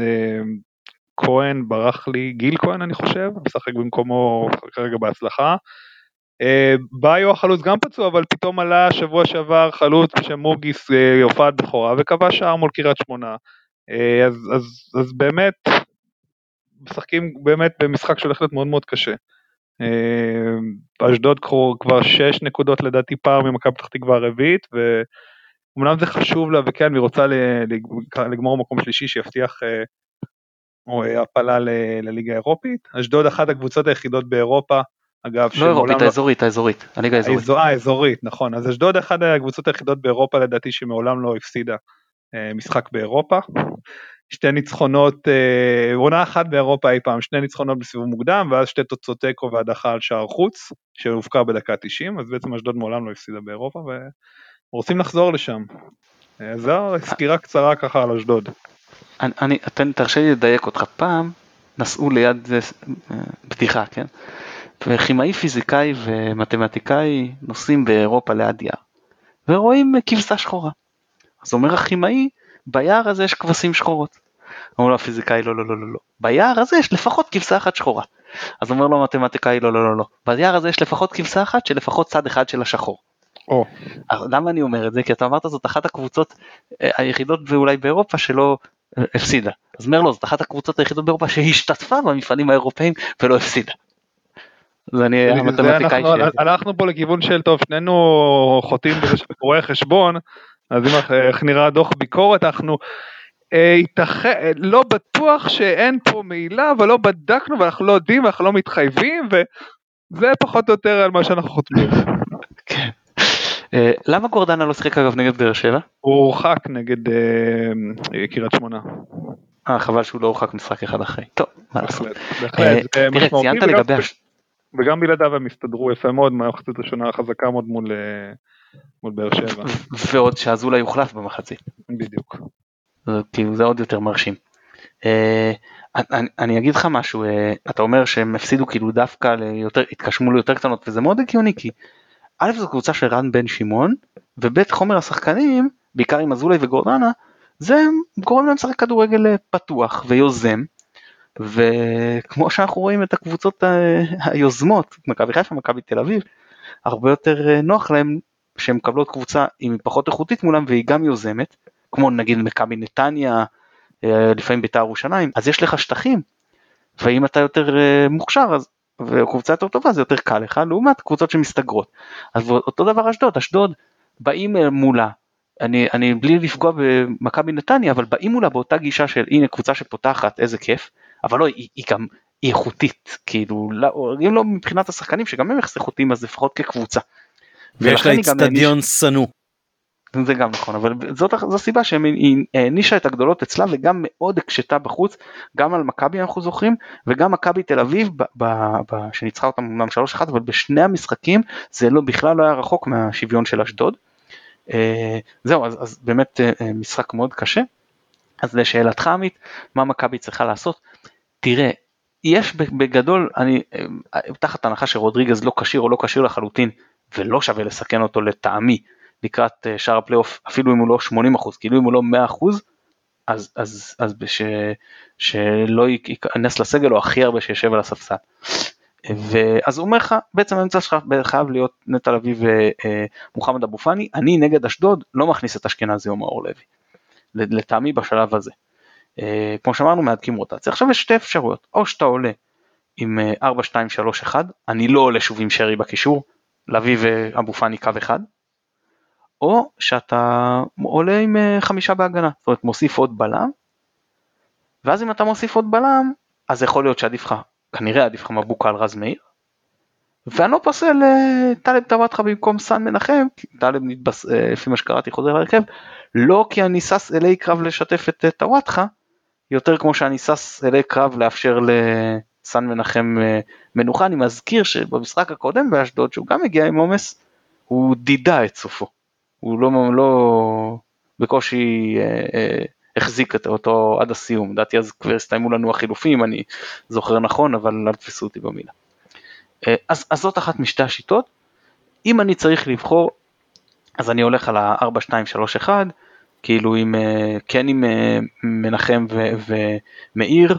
Speaker 2: אמ, כהן ברח לי, גיל כהן אני חושב, משחק במקומו כרגע בהצלחה. ביו החלוץ גם פצוע, אבל פתאום עלה שבוע שעבר חלוץ בשם מוגיס הופעת בכורה וקבע שער מול קריית שמונה. אז, אז, אז באמת, משחקים באמת במשחק שהולך להיות מאוד מאוד קשה. אשדוד כבר שש נקודות לדעתי פער ממכבי פתח תקווה הרביעית, ואומנם זה חשוב לה וכן, היא רוצה לגמור מקום שלישי שיבטיח או העפלה לליגה האירופית. אשדוד אחת הקבוצות היחידות באירופה, אגב,
Speaker 3: לא אירופית, האזורית, האזורית, הליגה האזורית.
Speaker 2: האזורית, נכון. אז אשדוד אחת הקבוצות היחידות באירופה לדעתי שמעולם לא הפסידה משחק באירופה. שתי ניצחונות, אה, עונה אחת באירופה אי פעם, שני ניצחונות בסיבוב מוקדם, ואז שתי תוצאות תיקו והדחה על שער חוץ, שהובקע בדקה 90, אז בעצם אשדוד מעולם לא הפסידה באירופה, ורוצים לחזור לשם. אה, זו סקירה קצרה ככה על אשדוד.
Speaker 3: אני, אני, תרשה לי לדייק אותך, פעם נסעו ליד אה, בדיחה, כן? וכימאי פיזיקאי ומתמטיקאי נוסעים באירופה ליד יער, ורואים כבשה שחורה. אז אומר הכימאי, ביער הזה יש כבשים שחורות. אמרו לו הפיזיקאי לא לא לא לא לא, ביער הזה יש לפחות כבשה אחת שחורה. אז אומר לו המתמטיקאי לא לא לא לא, ביער הזה יש לפחות כבשה אחת שלפחות צד אחד של השחור.
Speaker 2: או.
Speaker 3: למה אני אומר את זה? כי אתה אמרת זאת אחת הקבוצות אה, היחידות ואולי באירופה שלא אה, הפסידה. אז אומר לו זאת אחת הקבוצות היחידות באירופה שהשתתפה במפעלים האירופאים ולא הפסידה.
Speaker 2: אז אני המתמטיקאי ש... אנחנו פה לכיוון של טוב שנינו חוטאים בזה שאנחנו רואי חשבון אז אם איך נראה דוח ביקורת, אנחנו ייתכן, אה, לא בטוח שאין פה מעילה, אבל לא בדקנו ואנחנו לא יודעים ואנחנו לא מתחייבים, וזה פחות או יותר על מה שאנחנו חותמים.
Speaker 3: כן. אה, למה גורדנה לא שיחק אגב נגד באר שבע?
Speaker 2: הוא הורחק נגד אה, קריית שמונה.
Speaker 3: אה חבל שהוא לא הורחק משחק אחד אחרי. טוב, מה לעשות.
Speaker 2: תראה ציינת לגבי... וגם בלעדיו הם הסתדרו יפה מאוד מהמחצית הראשונה חזקה מאוד מול מול באר שבע.
Speaker 3: ועוד שאזולאי יוחלף במחצית.
Speaker 2: בדיוק.
Speaker 3: כאילו זה עוד יותר מרשים. אה, אני, אני אגיד לך משהו, אה, אתה אומר שהם הפסידו כאילו דווקא ליותר, התקשמו ליותר קטנות וזה מאוד הגיוני כי א' זו קבוצה של רן בן שמעון וב' חומר השחקנים, בעיקר עם אזולאי וגורדנה, זה גורם להם לשחק כדורגל אה, פתוח ויוזם וכמו שאנחנו רואים את הקבוצות היוזמות, מכבי חיפה, מכבי תל אביב, הרבה יותר נוח להם שהן מקבלות קבוצה עם פחות איכותית מולם והיא גם יוזמת, כמו נגיד מכבי נתניה, אה, לפעמים בית"ר ירושלים, אז יש לך שטחים, ואם אתה יותר אה, מוכשר אז, וקבוצה יותר טובה זה יותר קל לך, לעומת קבוצות שמסתגרות. אז אותו דבר אשדוד, אשדוד באים אה, מולה, אני, אני בלי לפגוע במכבי נתניה, אבל באים מולה באותה גישה של הנה קבוצה שפותחת, איזה כיף, אבל לא, היא, היא גם היא איכותית, כאילו, לא, אם לא מבחינת השחקנים שגם הם איכותיים אז לפחות כקבוצה.
Speaker 1: ויש לה אצטדיון שנוא.
Speaker 3: זה גם נכון אבל זאת זו סיבה שהיא הענישה את הגדולות אצלה וגם מאוד הקשתה בחוץ גם על מכבי אנחנו זוכרים וגם מכבי תל אביב ב, ב, ב, שניצחה אותם אמנם 3-1 אבל בשני המשחקים זה לא בכלל לא היה רחוק מהשוויון של אשדוד. אה, זהו אז, אז באמת אה, משחק מאוד קשה. אז לשאלתך עמית מה מכבי צריכה לעשות תראה יש בגדול אני אה, תחת הנחה שרודריגז לא כשיר או לא כשיר לחלוטין ולא שווה לסכן אותו לטעמי לקראת אה, שער הפלייאוף אפילו אם הוא לא 80 אחוז כאילו אם הוא לא 100 אחוז אז, אז, אז בש, שלא ייכנס לסגל או הכי הרבה שישב על הספסל. ואז הוא אומר לך, בעצם האמצע שלך חייב להיות נטע לביא ומוחמד אבו פאני, אני נגד אשדוד לא מכניס את אשכנזי או מאור לוי, לטעמי בשלב הזה. אה, כמו שאמרנו מהדקים רוטציה. עכשיו יש שתי אפשרויות, או שאתה עולה עם 4, 2, 3, 1, אני לא עולה שוב עם שרי בקישור, לביא ואבו פאני קו אחד, או שאתה עולה עם אה, חמישה בהגנה, זאת אומרת מוסיף עוד בלם, ואז אם אתה מוסיף עוד בלם, אז יכול להיות שעדיף לך, כנראה עדיף לך מבוקה על רז מאיר, ואני לא פוסל אה, טלב טוואטחה במקום סאן מנחם, כי טלב נתבס, אה, לפי מה שקראתי חוזר להרכב, לא כי אני שש אלי קרב לשתף את טוואטחה, יותר כמו שאני שש אלי קרב לאפשר לסאן מנחם מנוחה, אני מזכיר שבמשחק הקודם באשדוד, שהוא גם הגיע עם עומס, הוא דידה את סופו. הוא לא, לא בקושי אה, אה, החזיק אותו עד הסיום, לדעתי אז כבר הסתיימו לנו החילופים, אני זוכר נכון, אבל אל תפסו אותי במילה. אה, אז, אז זאת אחת משתי השיטות, אם אני צריך לבחור, אז אני הולך על ה-4-2-3-1, כאילו עם, אה, כן עם אה, מנחם ומאיר, אה,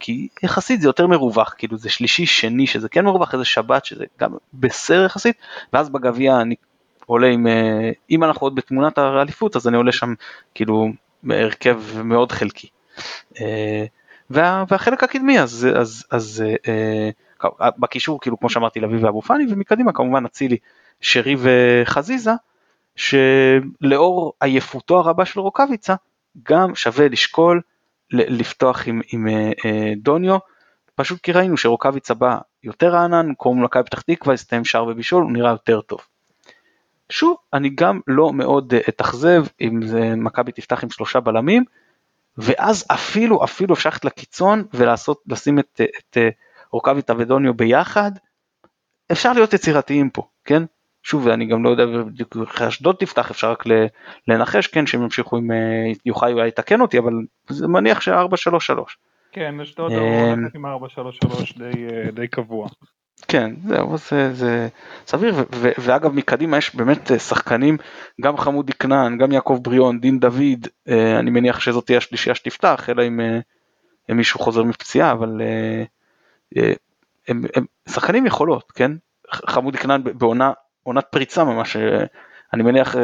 Speaker 3: כי יחסית זה יותר מרווח, כאילו זה שלישי שני שזה כן מרווח, איזה שבת שזה גם בסדר יחסית, ואז בגביע אני עולה עם, אה, אם אנחנו עוד בתמונת האליפות אז אני עולה שם כאילו הרכב מאוד חלקי. אה, וה, והחלק הקדמי אז, אז, אז אה, בקישור כאילו כמו שאמרתי לביא ואבו פאני ומקדימה כמובן אצילי שרי וחזיזה שלאור עייפותו הרבה של רוקאביצה גם שווה לשקול לפתוח עם, עם דוניו פשוט כי ראינו שרוקאביצה בא יותר רענן, קוראים לו מכבי פתח תקווה, הסתיים שער ובישול, הוא נראה יותר טוב. שוב, אני גם לא מאוד אה, אתאכזב אם מכבי תפתח עם שלושה בלמים, ואז אפילו אפילו אפשר ללכת לקיצון ולעשות, לשים את, את אה, רוקאביטה ודוניו ביחד, אפשר להיות יצירתיים פה, כן? שוב, אני גם לא יודע בדיוק איך אשדוד תפתח, אפשר רק לנחש, כן, שהם ימשיכו עם, אה, יוחאי אולי יתקן אותי, אבל זה מניח ש-4-3-3.
Speaker 2: כן, אשדוד הולכת עם 4-3-3 די, די קבוע.
Speaker 3: כן, זהו, זה, זה סביר, ו, ו, ואגב מקדימה יש באמת אה, שחקנים, גם חמודי כנען, גם יעקב בריאון, דין דוד, אה, אני מניח שזאת תהיה השלישייה שתפתח, אלא אם, אה, אם מישהו חוזר מפציעה, אבל הם, הם שחקנים יכולות, כן? חמודי כנען בעונה, עונת פריצה ממש, אני מניח,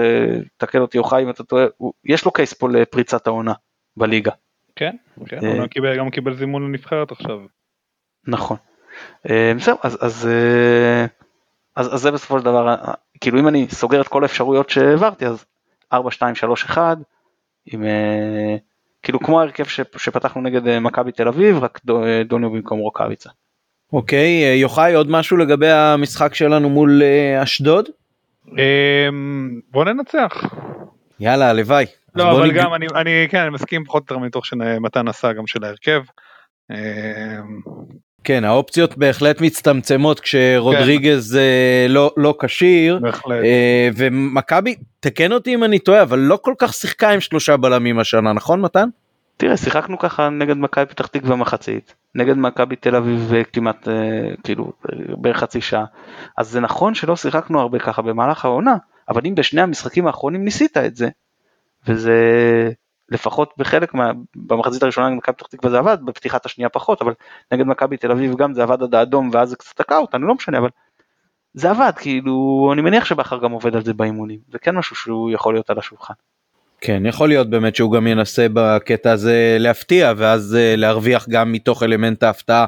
Speaker 3: תקן אותי יוחאי אם אתה טועה, יש לו קייס פה לפריצת העונה בליגה.
Speaker 2: כן, כן, הוא קיבל, גם קיבל זימון לנבחרת עכשיו.
Speaker 3: נכון. אה, זהו, אז, אז, אה, אז, אז זה בסופו של דבר, אה, כאילו אם אני סוגר את כל האפשרויות שהעברתי, אז 4, 2, 3, 1, עם, כאילו כמו ההרכב שפתחנו נגד מכבי תל אביב, רק דוניו במקום רוקאביצה.
Speaker 1: אוקיי, יוחאי, עוד משהו לגבי המשחק שלנו מול אשדוד?
Speaker 2: בוא ננצח.
Speaker 1: יאללה, הלוואי.
Speaker 2: לא, אבל גם אני, אני, כן, אני מסכים פחות או יותר מתוך שמתן עשה גם של ההרכב.
Speaker 1: כן האופציות בהחלט מצטמצמות כשרודריגז כן. אה, לא לא כשיר אה, ומכבי תקן אותי אם אני טועה אבל לא כל כך שיחקה עם שלושה בלמים השנה נכון מתן?
Speaker 3: תראה שיחקנו ככה נגד מכבי פתח תקווה מחצית נגד מכבי תל אביב כמעט אה, כאילו בערך חצי שעה אז זה נכון שלא שיחקנו הרבה ככה במהלך העונה אבל אם בשני המשחקים האחרונים ניסית את זה וזה לפחות בחלק מה... במחצית הראשונה נגד מכבי פתח תקווה זה עבד, בפתיחת השנייה פחות, אבל נגד מכבי תל אביב גם זה עבד עד האדום ואז זה קצת תקע אותנו, לא משנה, אבל זה עבד, כאילו, אני מניח שבכר גם עובד על זה באימונים, זה כן משהו שהוא יכול להיות על השולחן.
Speaker 1: כן, יכול להיות באמת שהוא גם ינסה בקטע הזה להפתיע ואז אה, להרוויח גם מתוך אלמנט ההפתעה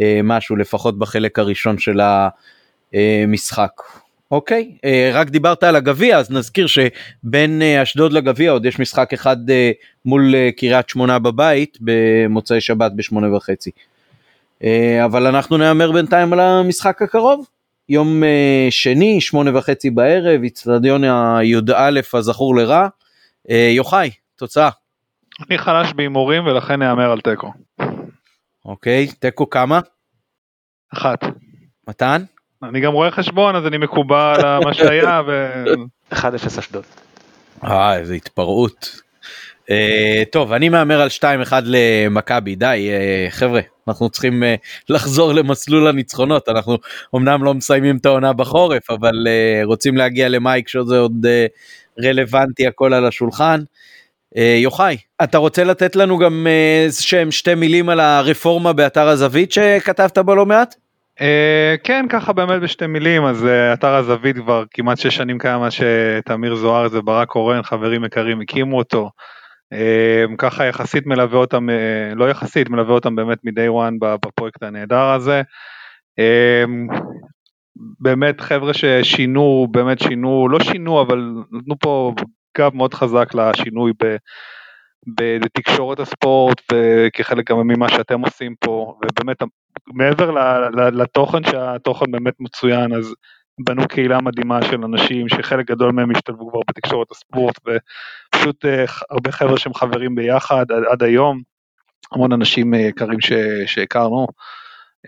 Speaker 1: אה, משהו לפחות בחלק הראשון של המשחק. אוקיי, אה, רק דיברת על הגביע אז נזכיר שבין אשדוד לגביע עוד יש משחק אחד מול קריית שמונה בבית במוצאי שבת בשמונה וחצי. אבל אנחנו נהמר בינתיים על המשחק הקרוב. יום שני, שמונה וחצי בערב, אצטדיון הי"א הזכור לרע. יוחאי, תוצאה.
Speaker 2: אני חלש בהימורים ולכן נהמר על תיקו.
Speaker 1: אוקיי, תיקו כמה?
Speaker 2: אחת.
Speaker 1: מתן?
Speaker 2: אני גם רואה חשבון אז אני מקובל על מה שהיה ו...
Speaker 3: 1-0 אשדוד.
Speaker 1: אה איזה התפרעות. Uh, טוב אני מהמר על 2-1 למכבי די uh, חבר'ה אנחנו צריכים uh, לחזור למסלול הניצחונות אנחנו אמנם לא מסיימים את העונה בחורף אבל uh, רוצים להגיע למייק שזה עוד uh, רלוונטי הכל על השולחן. Uh, יוחאי אתה רוצה לתת לנו גם uh, שהם שתי מילים על הרפורמה באתר הזווית שכתבת בו לא מעט?
Speaker 2: אה, כן, ככה באמת בשתי מילים, אז אה, אתר הזווית כבר כמעט שש שנים קיים מאז שתמיר זוהר וברק קורן, חברים יקרים, הקימו אותו. אה, ככה יחסית מלווה אותם, אה, לא יחסית, מלווה אותם באמת מ-day one בפרויקט הנהדר הזה. באמת חבר'ה ששינו, באמת שינו, לא שינו, אבל נתנו פה גב מאוד חזק לשינוי ב... בתקשורת הספורט וכחלק גם ממה שאתם עושים פה ובאמת מעבר לתוכן שהתוכן באמת מצוין אז בנו קהילה מדהימה של אנשים שחלק גדול מהם השתלבו כבר בתקשורת הספורט ופשוט אה, הרבה חבר'ה שהם חברים ביחד עד, עד היום המון אנשים אה, יקרים ש- שהכרנו.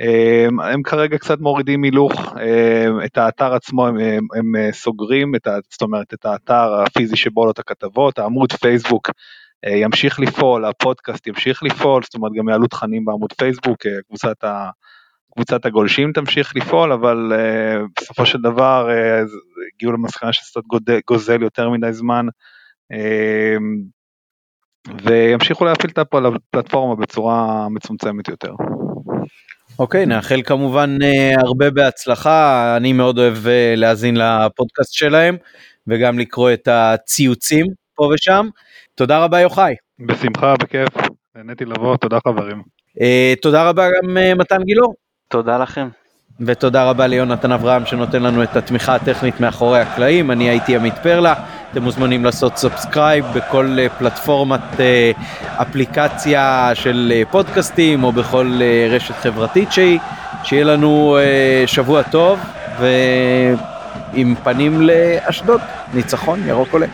Speaker 2: הם, הם כרגע קצת מורידים הילוך, הם, את האתר עצמו הם, הם, הם סוגרים, את זאת אומרת את האתר הפיזי שבו עולות הכתבות, העמוד פייסבוק אה, ימשיך לפעול, הפודקאסט ימשיך לפעול, זאת אומרת גם יעלו תכנים בעמוד פייסבוק, אה, קבוצת, ה, קבוצת הגולשים תמשיך לפעול, אבל בסופו של דבר הגיעו למסקנה שזה קצת גוזל יותר מדי זמן, uh, וימשיכו להפעיל את הפלטפורמה בצורה מצומצמת יותר.
Speaker 1: אוקיי, okay, נאחל כמובן uh, הרבה בהצלחה, אני מאוד אוהב uh, להאזין לפודקאסט שלהם וגם לקרוא את הציוצים פה ושם. תודה רבה יוחאי.
Speaker 2: בשמחה, בכיף, נהניתי לבוא, תודה חברים.
Speaker 1: Uh, תודה רבה גם uh, מתן גילאור.
Speaker 3: תודה לכם.
Speaker 1: ותודה רבה ליונתן אברהם שנותן לנו את התמיכה הטכנית מאחורי הקלעים, אני הייתי עמית פרלה, אתם מוזמנים לעשות subscribe בכל פלטפורמת אפליקציה של פודקאסטים או בכל רשת חברתית שהיא, שיהיה לנו שבוע טוב ועם פנים לאשדוד, ניצחון ירוק עולה.